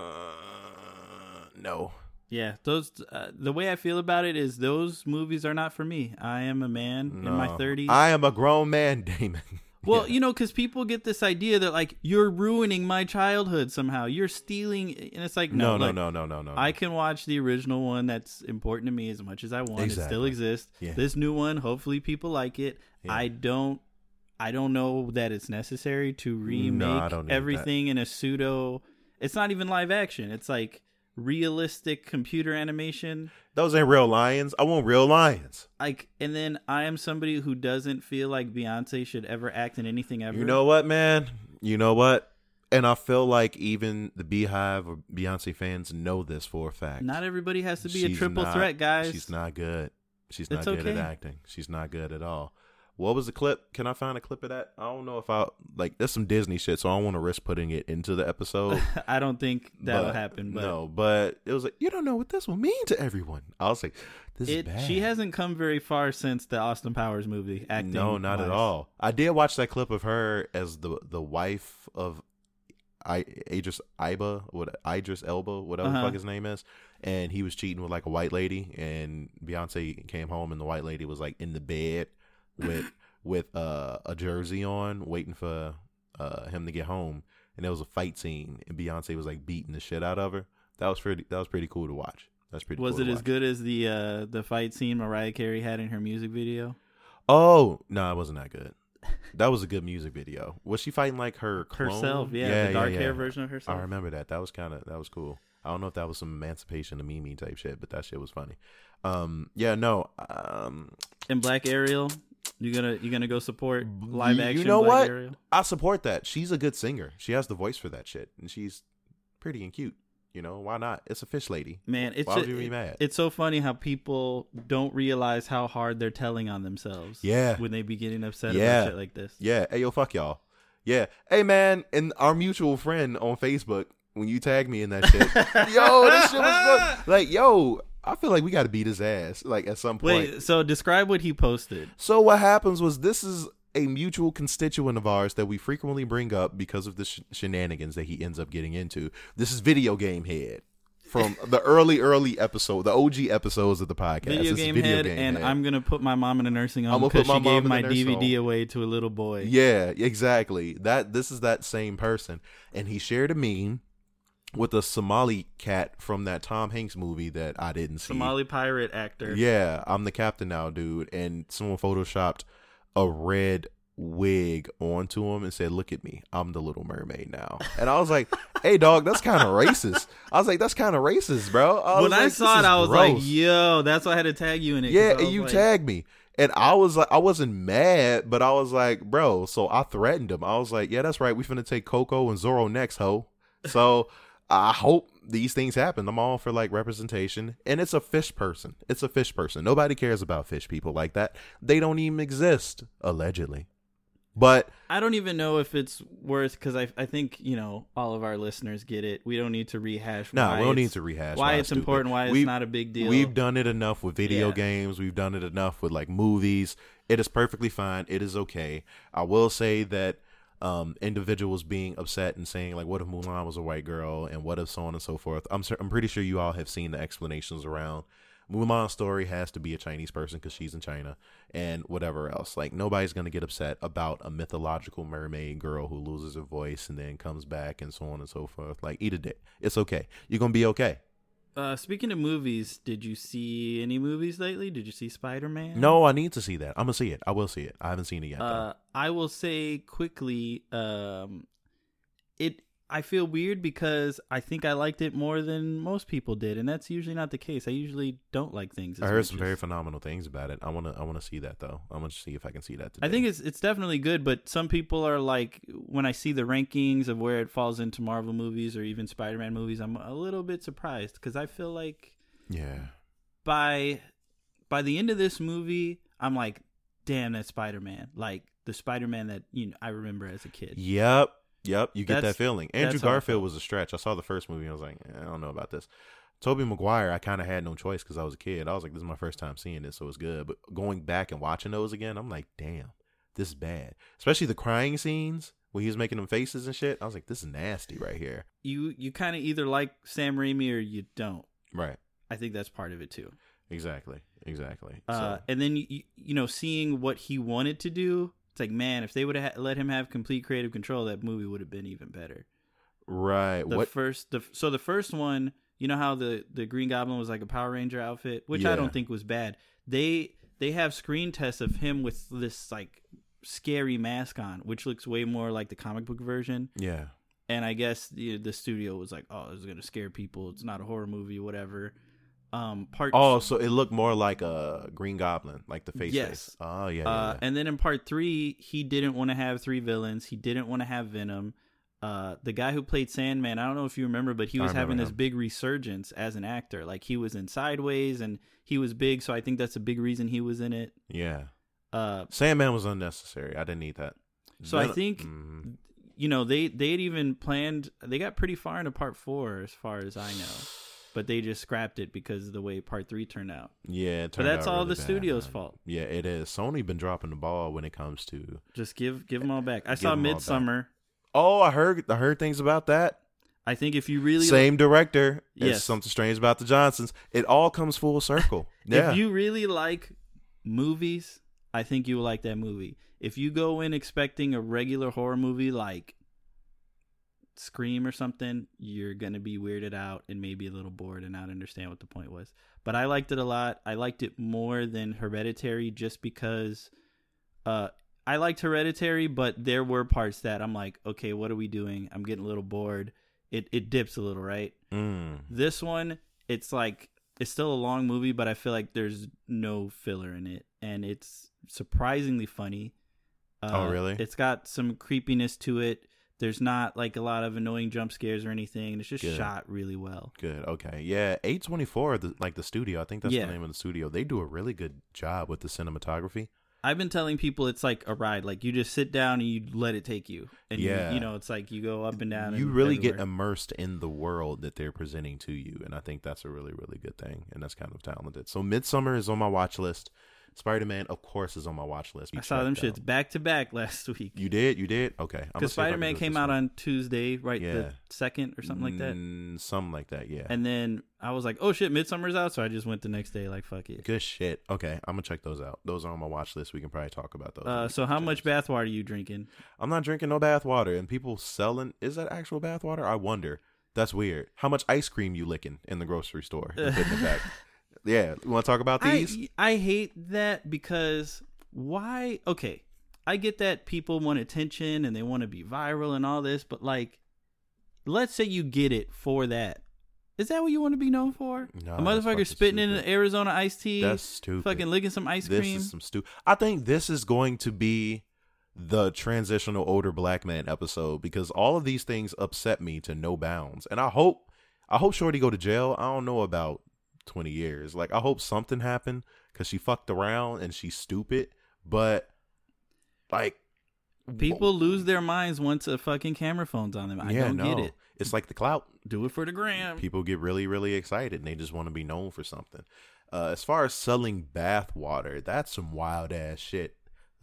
no. Yeah, those. Uh, the way I feel about it is those movies are not for me. I am a man in my thirties. I am a grown man, Damon. Well, Yeah. you know, because people get this idea that like you're ruining my childhood somehow. You're stealing, and it's like no, no, no, no, no, no, no. I can watch the original one. That's important to me as much as I want. It still exists. Yeah. This new one, hopefully, people like it. Yeah. I don't. I don't know that it's necessary to remake I don't that. everything in a pseudo. It's not even live action. It's like realistic computer animation. Those ain't real lions. I want real lions. Like, and then I am somebody who doesn't feel like Beyonce should ever act in anything ever. You know what, man? You know what? And I feel like even the BeyHive or Beyonce fans know this for a fact. Not everybody has to be a triple not- threat, guys. She's not good. She's not It's good at acting. She's not good at all. What was the clip? Can I find a clip of that? I don't know if I like. There's some Disney shit, so I don't want to risk putting it into the episode. I don't think that'll but- happen. But no, but it was like you don't know what this will mean to everyone. I was like, this it, is bad. she hasn't come very far since the Austin Powers movie. Acting, No, not at all. I did watch that clip of her as the the wife of I Idris Iba, what Idris Elba, whatever the Uh-huh. fuck his name is, and he was cheating with like a white lady, and Beyonce came home and the white lady was like in the bed with with uh, a jersey on, waiting for uh, him to get home, and there was a fight scene, and Beyonce was like beating the shit out of her. That was pretty. That was pretty cool to watch. That's pretty. Was cool it to as good as the uh, the fight scene Mariah Carey had in her music video? Oh no, it wasn't that good. That was a good music video. Was she fighting like her clone? Herself, yeah, the dark hair version of herself. I remember that. That was kind of that was cool. I don't know if that was some emancipation of Mimi type shit, but that shit was funny. Um, yeah, no. Um, And Black Ariel, you gonna you gonna go support live you- action? You know what? Ariel? I support that. She's a good singer. She has the voice for that shit, and she's pretty and cute. You know why not? It's a fish lady. Man, it's Why would a- you be mad? It's so funny how people don't realize how hard they're telling on themselves. Yeah. when they be getting upset Yeah. about shit like this. Yeah. Hey, yo, fuck y'all. Yeah. Hey, man, and our mutual friend on Facebook, when you tag me in that shit, yo, this shit was good. Like, yo, I feel like we got to beat his ass, like, at some point. Wait, so describe what he posted. So what happens was this is a mutual constituent of ours that we frequently bring up because of the sh- shenanigans that he ends up getting into. This is video game head from the early, early episode, the OG episodes of the podcast. Video game Video head, Game and Head. I'm gonna put my mom in a nursing home because she gave my DVD home. away to a little boy. Yeah, exactly. That this is that same person, and he shared a meme with a Somali cat from that Tom Hanks movie that I didn't see. Somali pirate actor. Yeah, I'm the captain now, dude. And someone photoshopped a red wig onto him and said, "Look at me, I'm the Little Mermaid now." And I was like, "Hey, dog, that's kind of racist." I was like, "That's kind of racist, bro." I when I saw it, I was like, "Yo, that's why I had to tag you in it." "Yeah," and you like, tagged me, and I was like, I wasn't mad, but I was like, "Bro," so I threatened him. I was like, "Yeah, that's right. We finna take Coco and Zoro next, ho." So. I hope these things happen. I'm all for like representation. And it's a fish person. It's a fish person. Nobody cares about fish people like that. They don't even exist, allegedly. But I don't even know if it's worth because I I think you know all of our listeners get it. We don't need to rehash. no, we don't need to rehash why why it's important, why it's We've- not a big deal. We've done it enough with video Yeah. games. We've done it enough with like movies. It is perfectly fine. It is okay. I will say that um, individuals being upset and saying like, "What if Mulan was a white girl?" and "What if so on and so forth." I'm I'm pretty sure you all have seen the explanations around Mulan's story has to be a Chinese person because she's in China and whatever else. Like nobody's gonna get upset about a mythological mermaid girl who loses her voice and then comes back and so on and so forth. Like eat a dick. It's okay. You're gonna be okay. Uh, speaking of movies, did you see any movies lately? Did you see Spider Man? No, I need to see that. I'm gonna see it. I will see it. I haven't seen it yet. Uh, I will say quickly, um, it. I feel weird because I think I liked it more than most people did, and that's usually not the case. I usually don't like things. I heard some as- very phenomenal things about it. I wanna I wanna see that though. I'm gonna see if I can see that today. I think it's it's definitely good, but some people are like, when I see the rankings of where it falls into Marvel movies or even Spider Man movies, I'm a little bit surprised because I feel like yeah. by by the end of this movie, I'm like, damn, that Spider Man, like the Spider Man that you know I remember as a kid. Yep. Yep. You get That's- that feeling. Andrew that's how I Garfield was a stretch. I saw the first movie. and I was like, eh, I don't know about this. Tobey Maguire, I kind of had no choice because I was a kid. I was like, this is my first time seeing this, so it's good. But going back and watching those again, I'm like, damn, this is bad. Especially the crying scenes where he was making them faces and shit. I was like, this is nasty right here. You you kind of either like Sam Raimi or you don't. Right. I think that's part of it too. Exactly. Exactly. Uh, so, and then you, you know seeing what he wanted to do, it's like man, if they would have let him have complete creative control, that movie would have been even better. right. The What? first, the so the first one, you know how the the Green Goblin was like a Power Ranger outfit, which I don't think was bad. They they have screen tests of him with this like scary mask on, which looks way more like the comic book version. Yeah. And I guess the the studio was like, oh, this is gonna scare people. It's not a horror movie, whatever. Um, part Oh, so it looked more like a Green Goblin, like the face Yes. face. Oh, yeah. yeah, Uh, yeah. and then in part three, he didn't want to have three villains. He didn't want to have Venom. Uh, the guy who played Sandman, I don't know if you remember, but he was having this him. big resurgence as an actor. Like he was in Sideways, and he was big, so I think that's a big reason he was in it. yeah. Uh, Sandman was unnecessary. I didn't need that. So I think- Mhm. you know, they they had even planned. They got pretty far into part four, as far as I know, but they just scrapped it because of the way part three turned out. Yeah, it But that's all really the bad, studio's man. fault. Yeah, it is. Sony been dropping the ball when it comes to. Just give give them all back. I saw 'em all back. Midsommar. Oh, I heard. I heard things about that. I think if you really Same director. It's Yes. something strange about the Johnsons. It all comes full circle. Yeah. If you really like movies, I think you will like that movie. If you go in expecting a regular horror movie like Scream or something, you're going to be weirded out and maybe a little bored and not understand what the point was. But I liked it a lot. I liked it more than Hereditary just because uh I liked Hereditary, but there were parts that I'm like, okay, what are we doing? I'm getting a little bored. It it dips a little, right? Mm. This one, it's like it's still a long movie, but I feel like there's no filler in it, and it's surprisingly funny. Uh, Oh, really? It's got some creepiness to it. There's not like a lot of annoying jump scares or anything. It's just Good. shot really well. Good. Okay. Yeah. Eight twenty four. Like the studio. I think that's Yeah. the name of the studio. They do a really good job with the cinematography. I've been telling people it's like a ride. Like you just sit down and you let it take you, and you- Yeah. you, know it's like you go up and down. you and really get immersed in the world that they're presenting to you, and I think that's a really, really good thing, and that's kind of talented. So, Midsommar is on my watch list. Spider Man, of course, is on my watch list. I saw them Checked shits back to back last week. You did, you did. Okay, Because see if I can Spider Man came out week. on Tuesday, right? Yeah. The second or something like that. Mm, something like that. Yeah. And then I was like, oh shit, Midsommar's out. So I just went the next day, like, fuck it. Good shit. Okay, I'm gonna check those out. Those are on my watch list. We can probably talk about those. Uh, so how much chance. bathwater are you drinking? I'm not drinking no bath water, and people selling is that actual bath water? I wonder. That's weird. How much ice cream you licking in the grocery store? and putting it back? Yeah, you want to talk about these? I, I hate that because why? Okay, I get that people want attention and they want to be viral and all this, but like, let's say you get it for that. Is that what you want to be known for? No, a motherfucker spitting in an Arizona iced tea, That's stupid. fucking licking some ice this cream. is some stupid. I think this is going to be the transitional older black man episode because all of these things upset me to no bounds, and I hope, I hope Shorty go to jail. I don't know about twenty years. Like I hope something happened because she fucked around and she's stupid, but like People lose their minds once a fucking camera phone's on them. I yeah, don't no. get it. It's like the clout. Do it for the gram. People get really, really excited and they just want to be known for something. Uh, as far as selling bath water, that's some wild ass shit.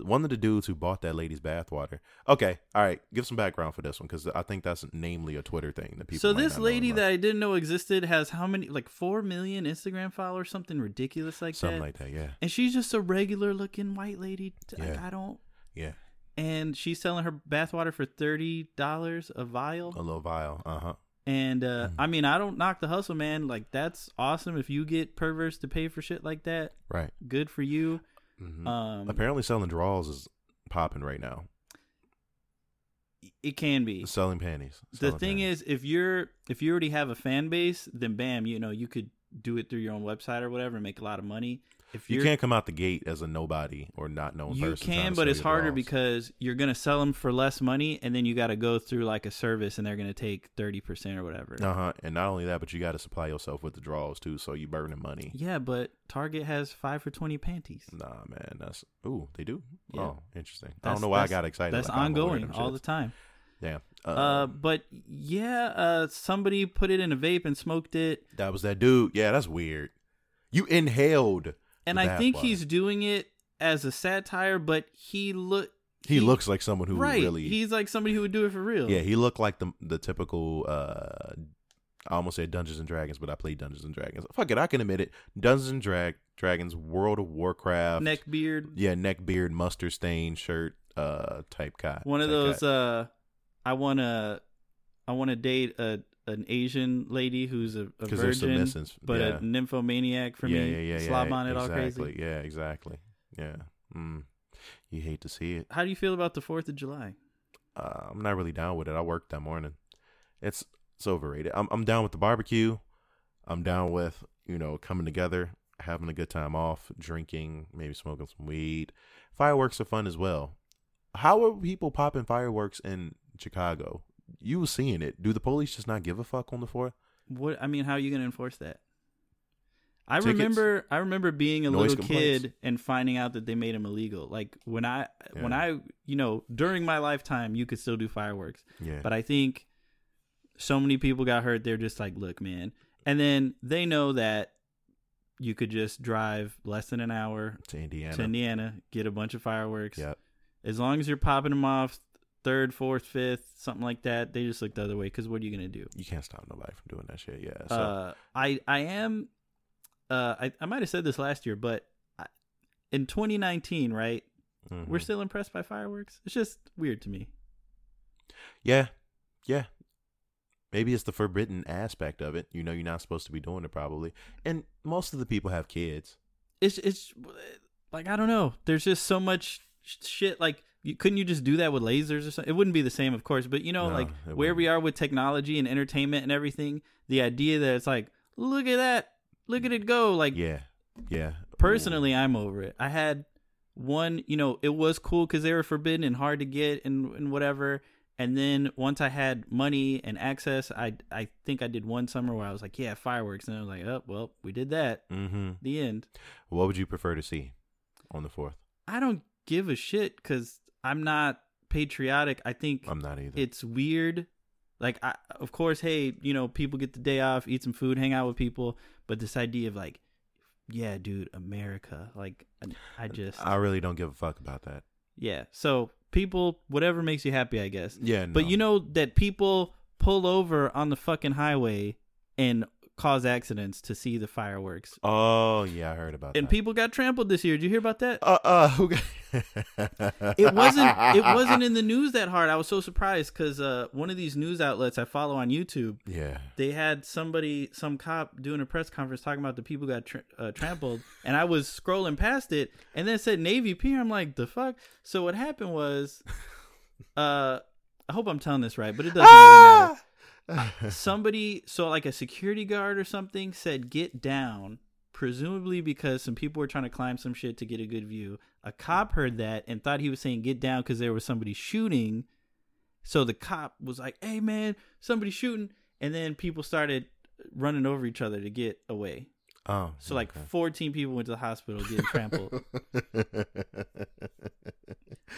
One of the dudes who bought that lady's bathwater. Okay, all right, give some background for this one because I think that's namely a Twitter thing that people. So this lady that I didn't know existed has how many? Like four million Instagram followers, something ridiculous like something that. like that, yeah, and she's just a regular looking white lady. Like, Yeah. I don't. yeah, And she's selling her bathwater for thirty dollars a vial. a little vial, uh huh. And uh, Mhm. I mean, I don't knock the hustle, man. Like that's awesome. If you get perverts to pay for shit like that, Right. good for you. Hmm Um, Apparently, selling draws is popping right now. it can be. Selling panties. the thing panties. is if you're if you already have a fan base then bam you know you could do it through your own website or whatever and make a lot of money if you can't come out the gate as a nobody or not known you person. can but it's harder because you're gonna sell them for less money and then you got to go through like a service and they're gonna take 30% or whatever Uh huh. And not only that, but you got to supply yourself with the draws too, so you burning money. yeah but target has 5 for 20 panties Nah, man, that's ooh, they do. Yeah. Oh, interesting. I don't know why I got excited. that's like I'm aware of ongoing all the time Yeah. uh, Uh, but yeah uh somebody put it in a vape and smoked it that was that dude. Yeah, that's weird. You inhaled. And i think bathwater. he's doing it as a satire but he look He, looks like someone who right. really. He's like somebody who would do it for real. yeah, he looked like the the typical. uh I almost said Dungeons and Dragons, but I played Dungeons and Dragons. Fuck it, I can admit it. Dungeons and Drag Dragons, World of Warcraft, Neck beard. yeah, neck beard, mustard stain shirt, uh, type guy. One of those guy. uh I wanna I wanna date a an Asian lady who's a, a virgin but yeah. a nymphomaniac for yeah, me. yeah, yeah, Slob yeah, on it all exactly. crazy. Yeah, exactly. Yeah. Mm. You hate to see it. How do you feel about the fourth of July? Uh, I'm not really down with it. I worked that morning. It's it's overrated. I'm I'm down with the barbecue. I'm down with you know coming together, having a good time off, drinking, maybe smoking some weed. Fireworks are fun as well. How are people popping fireworks in Chicago? You were seeing it. Do the police just not give a fuck on the fourth? What I mean, how are you gonna enforce that? I Tickets? remember I remember being a little complaints? kid and finding out that they made them illegal. Like when I when I you know, during my lifetime you could still do fireworks. Yeah. But I think so many people got hurt. They're just like, look, man. And then they know that you could just drive less than an hour to Indiana. to Indiana, get a bunch of fireworks. Yep. As long as you're popping them off third, fourth, fifth, something like that, they just look the other way. Because what are you gonna do? You can't stop nobody from doing that shit. Yeah. So Uh, I I am. Uh, I I might have said this last year, but I, in 2019, right, mhm. we're still impressed by fireworks. It's just weird to me. Yeah, yeah. Maybe it's the forbidden aspect of it. You know, you're not supposed to be doing it probably. And most of the people have kids. it's it's like I don't know. There's just so much shit. Like, you, couldn't you just do that with lasers or something? It wouldn't be the same, of course. But you know, No, like where we wouldn't. are with technology and entertainment and everything, the idea that it's like, look at that, look at it go. Like, Yeah, yeah. personally, I'm over it. I had one. You know, it was cool because they were forbidden and hard to get and and whatever. And then once I had money and access, I I think I did one summer where I was like, yeah, fireworks, and I was like, oh well, we did that. Mm-hmm. The end. What would you prefer to see on the fourth? I don't give a shit because I'm not patriotic. I think I'm not either. it's weird. Like, I, of course, hey, you know, people get the day off, eat some food, hang out with people, but this idea of like, yeah, dude, America, like, I, I just, I really don't give a fuck about that. yeah. So people, whatever makes you happy, I guess. Yeah, no. But you know that people pull over on the fucking highway and cause accidents to see the fireworks. Oh yeah, I heard about And that. And people got trampled this year. Did you hear about that? Uh, uh, who got... it wasn't it wasn't in the news that hard. I was so surprised because uh, one of these news outlets I follow on YouTube, Yeah. they had somebody, some cop, doing a press conference talking about the people got tra- uh, trampled, and I was scrolling past it, and then it said Navy Pier. I'm like, the fuck. So what happened was, uh, I hope I'm telling this right, but it doesn't really matter. Somebody, so like a security guard or something, said get down. Presumably because some people were trying to climb some shit to get a good view. A cop heard that and thought he was saying get down because there was somebody shooting. So the cop was like, "Hey man, somebody shooting!" And then people started running over each other to get away. oh, So like okay. 14 people went to the hospital getting trampled.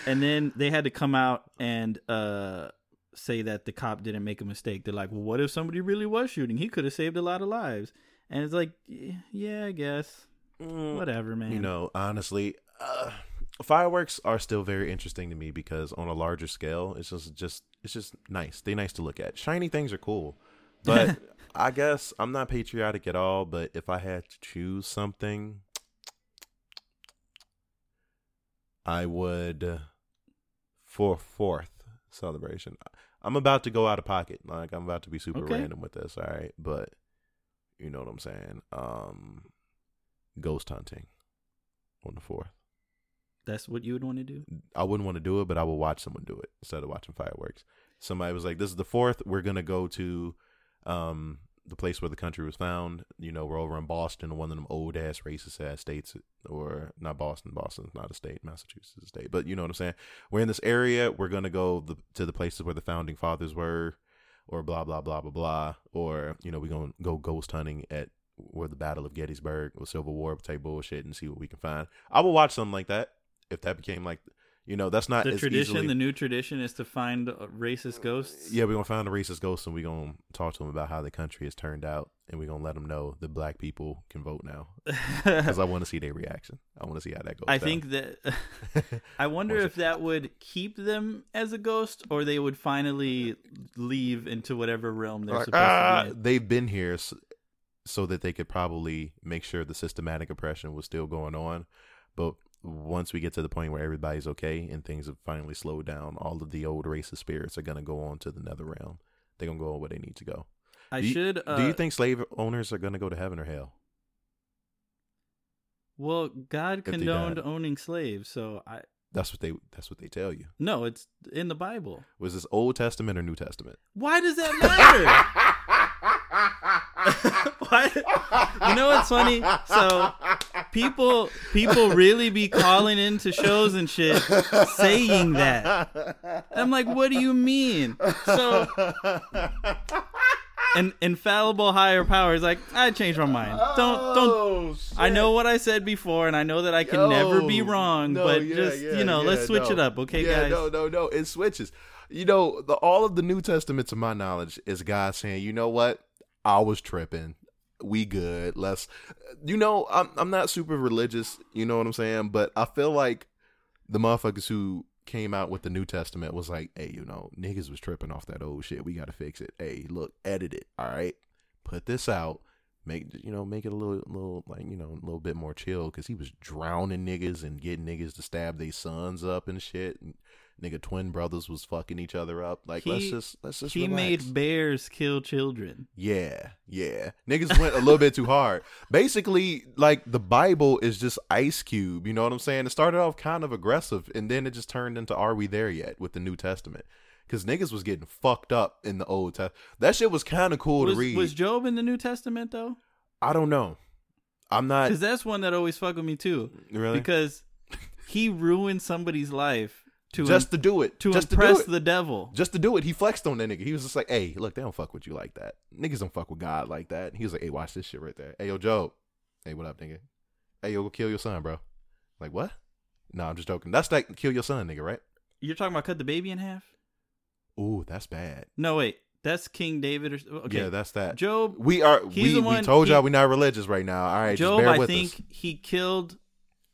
and then they had to come out and uh say that the cop didn't make a mistake. They're like, "Well, what if somebody really was shooting? He could have saved a lot of lives." And it's like, "Yeah, I guess. Mm, Whatever, man." You know, honestly, uh, fireworks are still very interesting to me because on a larger scale, it's just just it's just nice. They're nice to look at. Shiny things are cool, but I guess I'm not patriotic at all. But if I had to choose something, I would for fourth celebration. I'm about to go out of pocket. Like I'm about to be super Okay. random with this. All right, but you know what I'm saying. Um, ghost hunting on the fourth. That's what you would want to do. I wouldn't want to do it, but I will watch someone do it instead of watching fireworks. Somebody was like, "This is the fourth. We're gonna go to um, the place where the country was found. You know, we're over in Boston, one of them old ass racist ass states, or not Boston. Boston's not a state. Massachusetts is a state. But you know what I'm saying. We're in this area. We're gonna go the, to the places where the founding fathers were, or blah blah blah blah blah. Or you know, we're gonna go ghost hunting at where the Battle of Gettysburg or Civil War type bullshit and see what we can find. I will watch something like that if that became like, you know, that's not The tradition, easily- the new tradition, is to find uh, racist ghosts. yeah, we're gonna find a racist ghost and we're gonna talk to them about how the country has turned out, and we're gonna let them know that black people can vote now because I want to see their reaction. I want to see how that goes. I down. think that I wonder if that would keep them as a ghost, or they would finally leave into whatever realm they're Like, supposed ah, to be. in. they've been here s- so that they could probably make sure the systematic oppression was still going on, but once we get to the point where everybody's okay and things have finally slowed down, all of the old racist spirits are gonna go on to the nether realm. They're gonna go where they need to go. I do you- should. Uh, Do you think slave owners are gonna go to heaven or hell? Well, God condoned owning slaves, so I That's what they. That's what they tell you. no, it's in the Bible. Was this Old Testament or New Testament? Why does that matter? Why? You know what's funny? So people people really be calling into shows and shit saying that. I'm like, what do you mean? So an infallible higher power is like, I changed my mind. Don't don't Oh, I know what I said before and I know that I can never be wrong, no, but yeah, just yeah, you know, let's switch no. it up, okay yeah, guys? No, no, no. It switches. You know, the all of the New Testament, to my knowledge, is God saying, "You know what? I was tripping. We good. Let's." You know, I'm I'm not super religious. You know what I'm saying? But I feel like the motherfuckers who came out with the New Testament was like, "Hey, you know, niggas was tripping off that old shit. We got to fix it. Hey, look, edit it. All right, put this out." Make you know, make it a little, little like you know, a little bit more chill because he was drowning niggas and getting niggas to stab their sons up and shit. And nigga, twin brothers was fucking each other up. Like, let's just let's just he relax. made bears kill children. Yeah, yeah. Niggas went a little bit too hard. Basically, like the Bible is just Ice Cube. You know what I'm saying? It started off kind of aggressive, and then it just turned into Are we there yet with the New Testament? Because niggas was getting fucked up in the Old Testament. That shit was kind of cool Was, to read. was Job in the New Testament though? I don't know. I'm not Because that's one that always fuck with me too. really Because he ruined somebody's life to just to do it. to just impress to do it. the devil. just to do it. He flexed on that nigga. He was just like, "Hey, look, they don't fuck with you like that. Niggas don't fuck with God like that." He was like, "Hey, watch this shit right there. Hey, yo, Job. Hey, what up, nigga? Hey, yo, go kill your son, bro. Like what? No, I'm just joking. That's like kill your son, nigga, right? You're talking about cut the baby in half? Ooh, that's bad. No, wait. That's King David or okay. Yeah, that's that. Job we are. He's We, the we told he- y'all we're not religious right now. All right, Job just bear I think us. he killed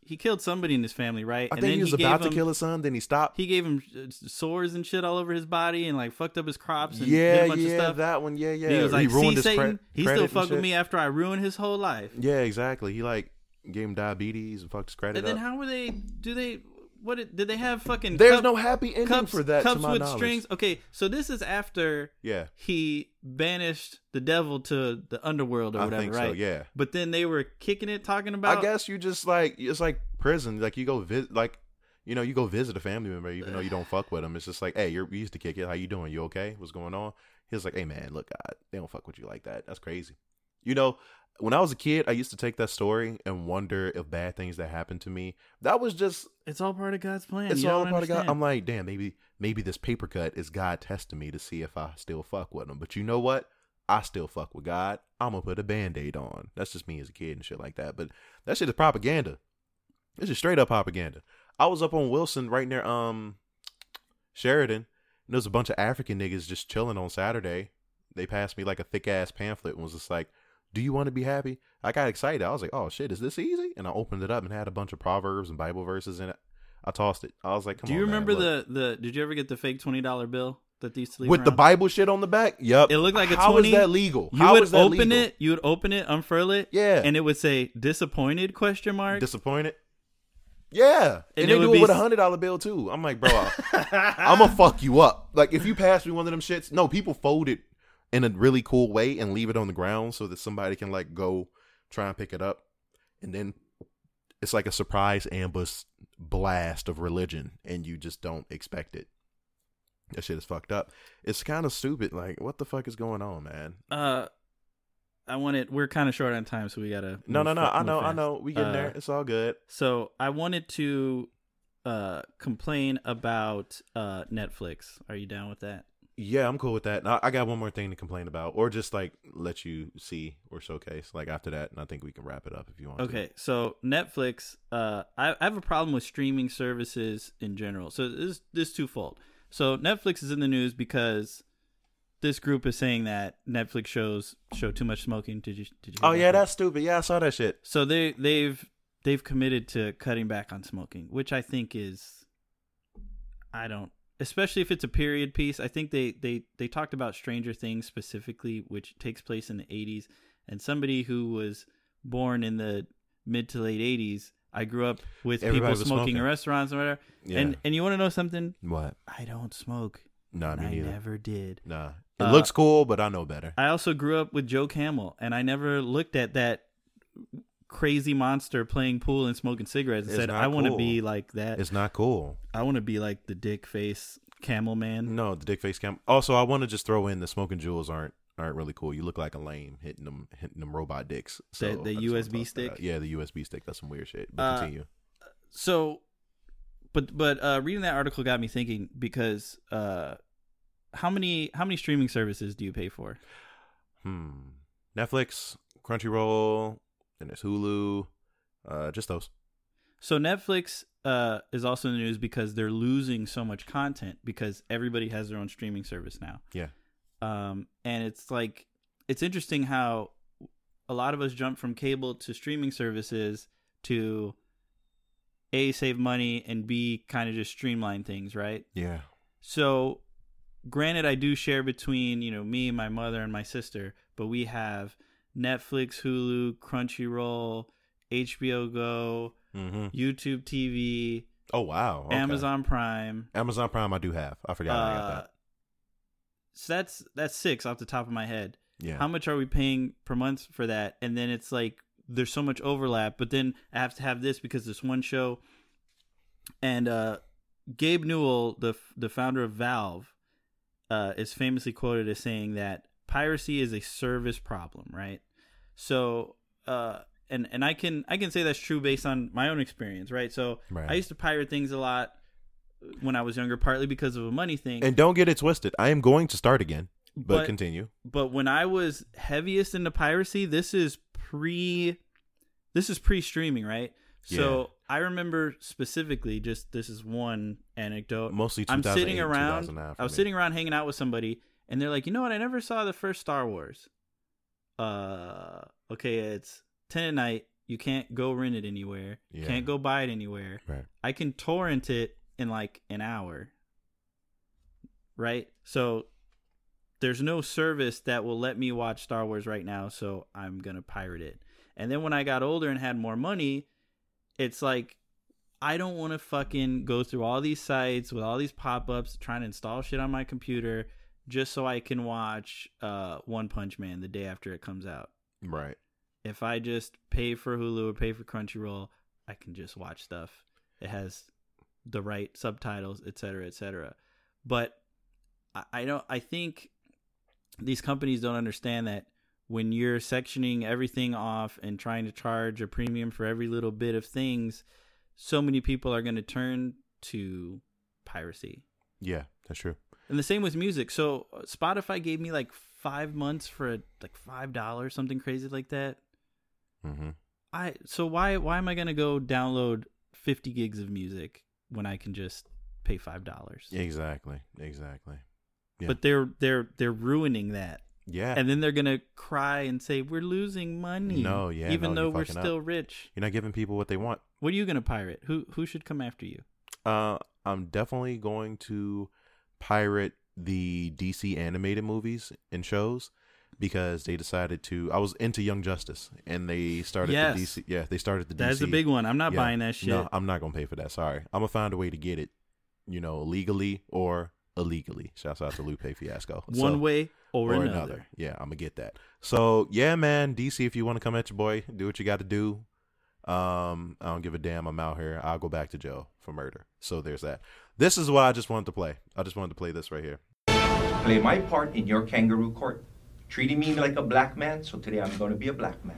he killed somebody in his family, right? I think he was gave about to him- kill his son. Then he stopped. He gave him uh, sores and shit all over his body and like fucked up his crops and yeah, a bunch yeah, of stuff. that one. Yeah, yeah. he was like, "See, ruined his cre- Satan, he still and fucked with me after I ruined his whole life." Yeah, exactly. He like gave him diabetes and fucked his credit And then up. how were they? Do they? What did, did they have? Fucking There's cup- no happy ending cups for that. Cups with knowledge. strings. Okay, so this is after Yeah, he banished the devil to the underworld or I whatever, think right? so. Yeah. But then they were kicking it, talking about. I guess you just like it's like prison. Like you go visit, like you know, you go visit a family member, even though you don't fuck with them. It's just like, hey, you're we used to kick it. How you doing? You okay? What's going on? He was like, hey man, look, God, they don't fuck with you like that. That's crazy. You know, when I was a kid, I used to take that story and wonder if bad things that happened to me. That was just It's all part of God's plan. it's You all part of God. I'm like, damn, maybe maybe this paper cut is God testing me to see if I still fuck with him. But you know what? I still fuck with God. I'm gonna put a band-aid on. That's just me as a kid and shit like that. But that shit is propaganda. This is straight up propaganda. I was up on Wilson right near um Sheridan, and there was a bunch of African niggas just chilling on Saturday. They passed me like a thick ass pamphlet and was just like, Do you want to be happy? I got excited. I was like, Oh shit, is this easy? And I opened it up and had a bunch of proverbs and Bible verses in it. I tossed it. I was like, "Come Do you on, remember look. the the? Did you ever get the fake twenty dollar bill that they used to leave with the? Bible shit on the back? Yep. It looked like a How is 20. that legal? You How would is that open legal? it. You would open it, unfurl it, Yeah. and it would say "disappointed?" question mark. Disappointed. Yeah, And and, they would do be it with a hundred dollar bill too. I'm like, bro, I'm gonna fuck you up. Like if you pass me one of them shits, no, people fold it in a really cool way and leave it on the ground so that somebody can like go try and pick it up, and then it's like a surprise ambush blast of religion, and you just don't expect it. That shit is fucked up. It's kind of stupid. Like, what the fuck is going on, man? uh, I wanted. We're kind of short on time, so we gotta. No, no, no. I know, I know. We getting Uh, there. It's all good. So I wanted to uh complain about uh Netflix. Are you down with that? Yeah, I'm cool with that. I, I got one more thing to complain about, or just like let you see or showcase. Like after that, and I think we can wrap it up if you want. to. Okay, so Netflix, uh, I, I have a problem with streaming services in general. So this this is twofold. So Netflix is in the news because this group is saying that Netflix shows show too much smoking. Did you? Did you? Oh yeah, that? that's stupid. Yeah, I saw that shit. So they they've they've committed to cutting back on smoking, which I think is I don't especially if it's a period piece. I think they they they talked about Stranger Things specifically, which takes place in the 80s, and somebody who was born in the mid to late 80s, I grew up with Everybody people smoking, smoking. in restaurants and whatever. Yeah. And and you want to know something? what? I don't smoke. Nah, me I neither. never did. Nah, it Uh, looks cool, but I know better. I also grew up with Joe Camel, and I never looked at that crazy monster playing pool and smoking cigarettes and It's said, "I want to cool. be like that. It's not cool. I want to be like the dick face camel man." No, the dick face camel. Also, I want to just throw in the smoking Juuls aren't aren't really cool. You look like a lame hitting them hitting them robot dicks. So The- the I just wanna USB toss that stick? Yeah, the USB stick. That's some weird shit. But Uh, continue. So, but but uh, reading that article got me thinking because uh, how many how many streaming services do you pay for? Hmm. Netflix, Crunchyroll, then there's Hulu. Uh, just those. So Netflix uh, is also in the news because they're losing so much content because everybody has their own streaming service now. Yeah. Um, and it's like it's interesting how a lot of us jump from cable to streaming services to a save money and b kind of just streamline things, right? Yeah. So, granted, I do share between you know me, my mother, and my sister, but we have Netflix, Hulu, Crunchyroll, HBO Go, Mm-hmm. YouTube TV, Oh wow. Okay. Amazon Prime. Amazon Prime. I do have. I forgot I got Uh, that. so that's that's six off the top of my head. Yeah. How much are we paying per month for that? And then it's like there's so much overlap, but then I have to have this because this one show. And uh, Gabe Newell, the the founder of Valve, uh, is famously quoted as saying that piracy is a service problem, right? So, uh, and and I can I can say that's true based on my own experience, right? So Right. I used to pirate things a lot when I was younger, partly because of a money thing. and don't get it twisted. I am going to start again. But, But- continue. but when I was heaviest into piracy, this is pre this is pre streaming, right? So I remember specifically just this is one anecdote. Mostly I'm sitting around I was me. sitting around hanging out with somebody and they're like, "You know what? I never saw the first Star Wars." Uh okay, it's 10 at night. You can't go rent it anywhere. You Yeah. Can't go buy it anywhere. Right. I can torrent it in like an hour. Right? So there's no service that will let me watch Star Wars right now, so I'm going to pirate it. And then when I got older and had more money, it's like I don't want to fucking go through all these sites with all these pop-ups trying to install shit on my computer just so I can watch uh One Punch Man the day after it comes out. Right. If I just pay for Hulu or pay for Crunchyroll, I can just watch stuff. It has the right subtitles, et cetera, et cetera. But I, I don't. I think these companies don't understand that when you're sectioning everything off and trying to charge a premium for every little bit of things, so many people are going to turn to piracy. Yeah, that's true. And the same with music. So uh, Spotify gave me like five months for like five dollars, something crazy like that. Mm-hmm. I so why why am I gonna go download fifty gigs of music when I can just pay five dollars? Exactly. Exactly. Yeah. But they're they're they're ruining that, Yeah. and then they're gonna cry and say we're losing money. No, yeah, even no, though we're still up. rich. You're not giving people what they want. What are you gonna pirate? Who who should come after you? Uh, I'm definitely going to pirate the DC animated movies and shows because they decided to. I was into Young Justice, and they started Yes. the DC. Yeah, they started the DC. That's a big one. I'm not Yeah. buying that shit. No, I'm not gonna pay for that. Sorry, I'm gonna find a way to get it. You know, legally or illegally. Shouts out to Lupe Fiasco. one So- way or, or another. Yeah, I'm gonna get that. So yeah, man, DC, if you want to come at your boy, do what you got to do. Um, I don't give a damn. I'm out here. I'll go back to jail for murder. So there's that. This is what I just wanted to play. I just wanted to play this right here. play my part in your kangaroo court. Treating me like a black man, so today I'm going to be a black man.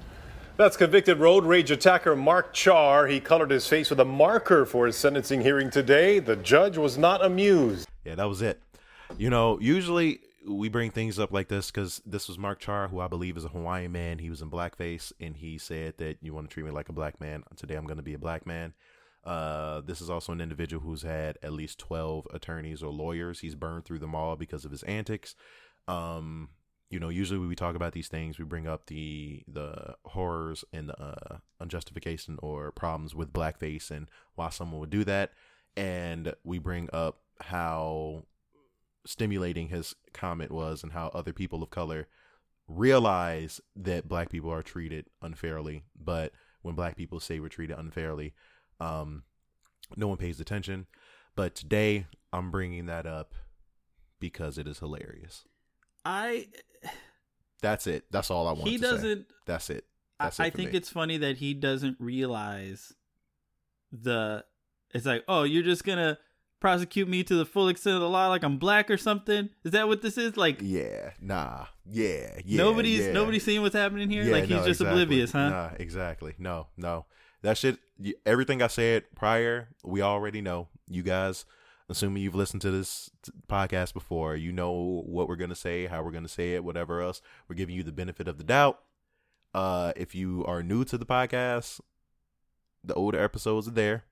That's convicted road rage attacker Mark Char. He colored his face with a marker for his sentencing hearing today. The judge was not amused. Yeah, that was it. You know, usually we bring things up like this because this was Mark Char, who I believe is a Hawaiian man. He was in blackface, and he said that you want to treat me like a black man. Today, I'm going to be a black man. Uh, this is also an individual who's had at least 12 attorneys or lawyers. He's burned through them all because of his antics. Um, you know, usually when we talk about these things, we bring up the the horrors and the uh, unjustification or problems with blackface and why someone would do that, and we bring up how stimulating his comment was and how other people of color realize that black people are treated unfairly but when black people say we're treated unfairly um no one pays attention but today i'm bringing that up because it is hilarious I that's it that's all i want he to doesn't. that's it I, that's it I think me. it's funny that he doesn't realize the. It's like, oh, you're just gonna prosecute me to the full extent of the law, like I'm black or something. Is that what this is? Like yeah nah yeah yeah nobody's yeah. nobody's seeing what's happening here. Yeah, like he's no, just exactly. oblivious, huh? Nah, exactly. No, no. That shit. Everything I said prior, we already know. You guys, assuming you've listened to this podcast before, you know what we're gonna say, how we're gonna say it, whatever else. We're giving you the benefit of the doubt. Uh, if you are new to the podcast, the older episodes are there.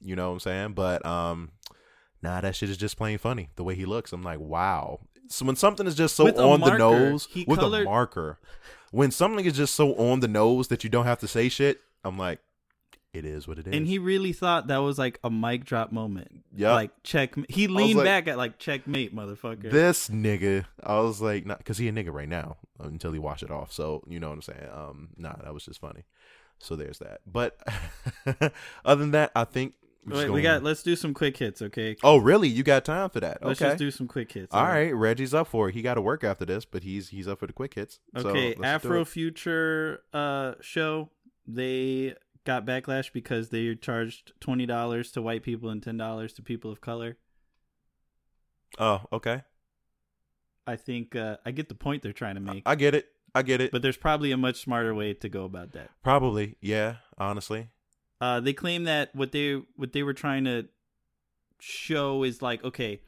You know what I'm saying? But um, nah, that shit is just plain funny. The way he looks, I'm like, wow. So when something is just so With on the nose with colored- a marker, when something is just so on the nose that you don't have to say shit, I'm like, it is what it is. And he really thought that was like a mic drop moment. Yeah. Like check. He leaned like- back at like checkmate, motherfucker. this nigga, I was like, not because he a nigga right now until he wash it off. So you know what I'm saying? Um, nah, that was just funny. So there's that. But other than that, I think Wait, we got. Let's do some quick hits, okay? Oh, really? You got time for that? Let's okay. just do some quick hits. All right, Reggie's up for it. He got to work after this, but he's he's up for the quick hits. Okay, let's Afro. Future uh show. They got backlash because they charged twenty dollars to white people and ten dollars to people of color. Oh, okay. I think uh, I get the point they're trying to make, I get it. I get it. but there's probably a much smarter way to go about that. Probably, yeah. Honestly, Uh, they claim that what they what they were trying to show is like okay,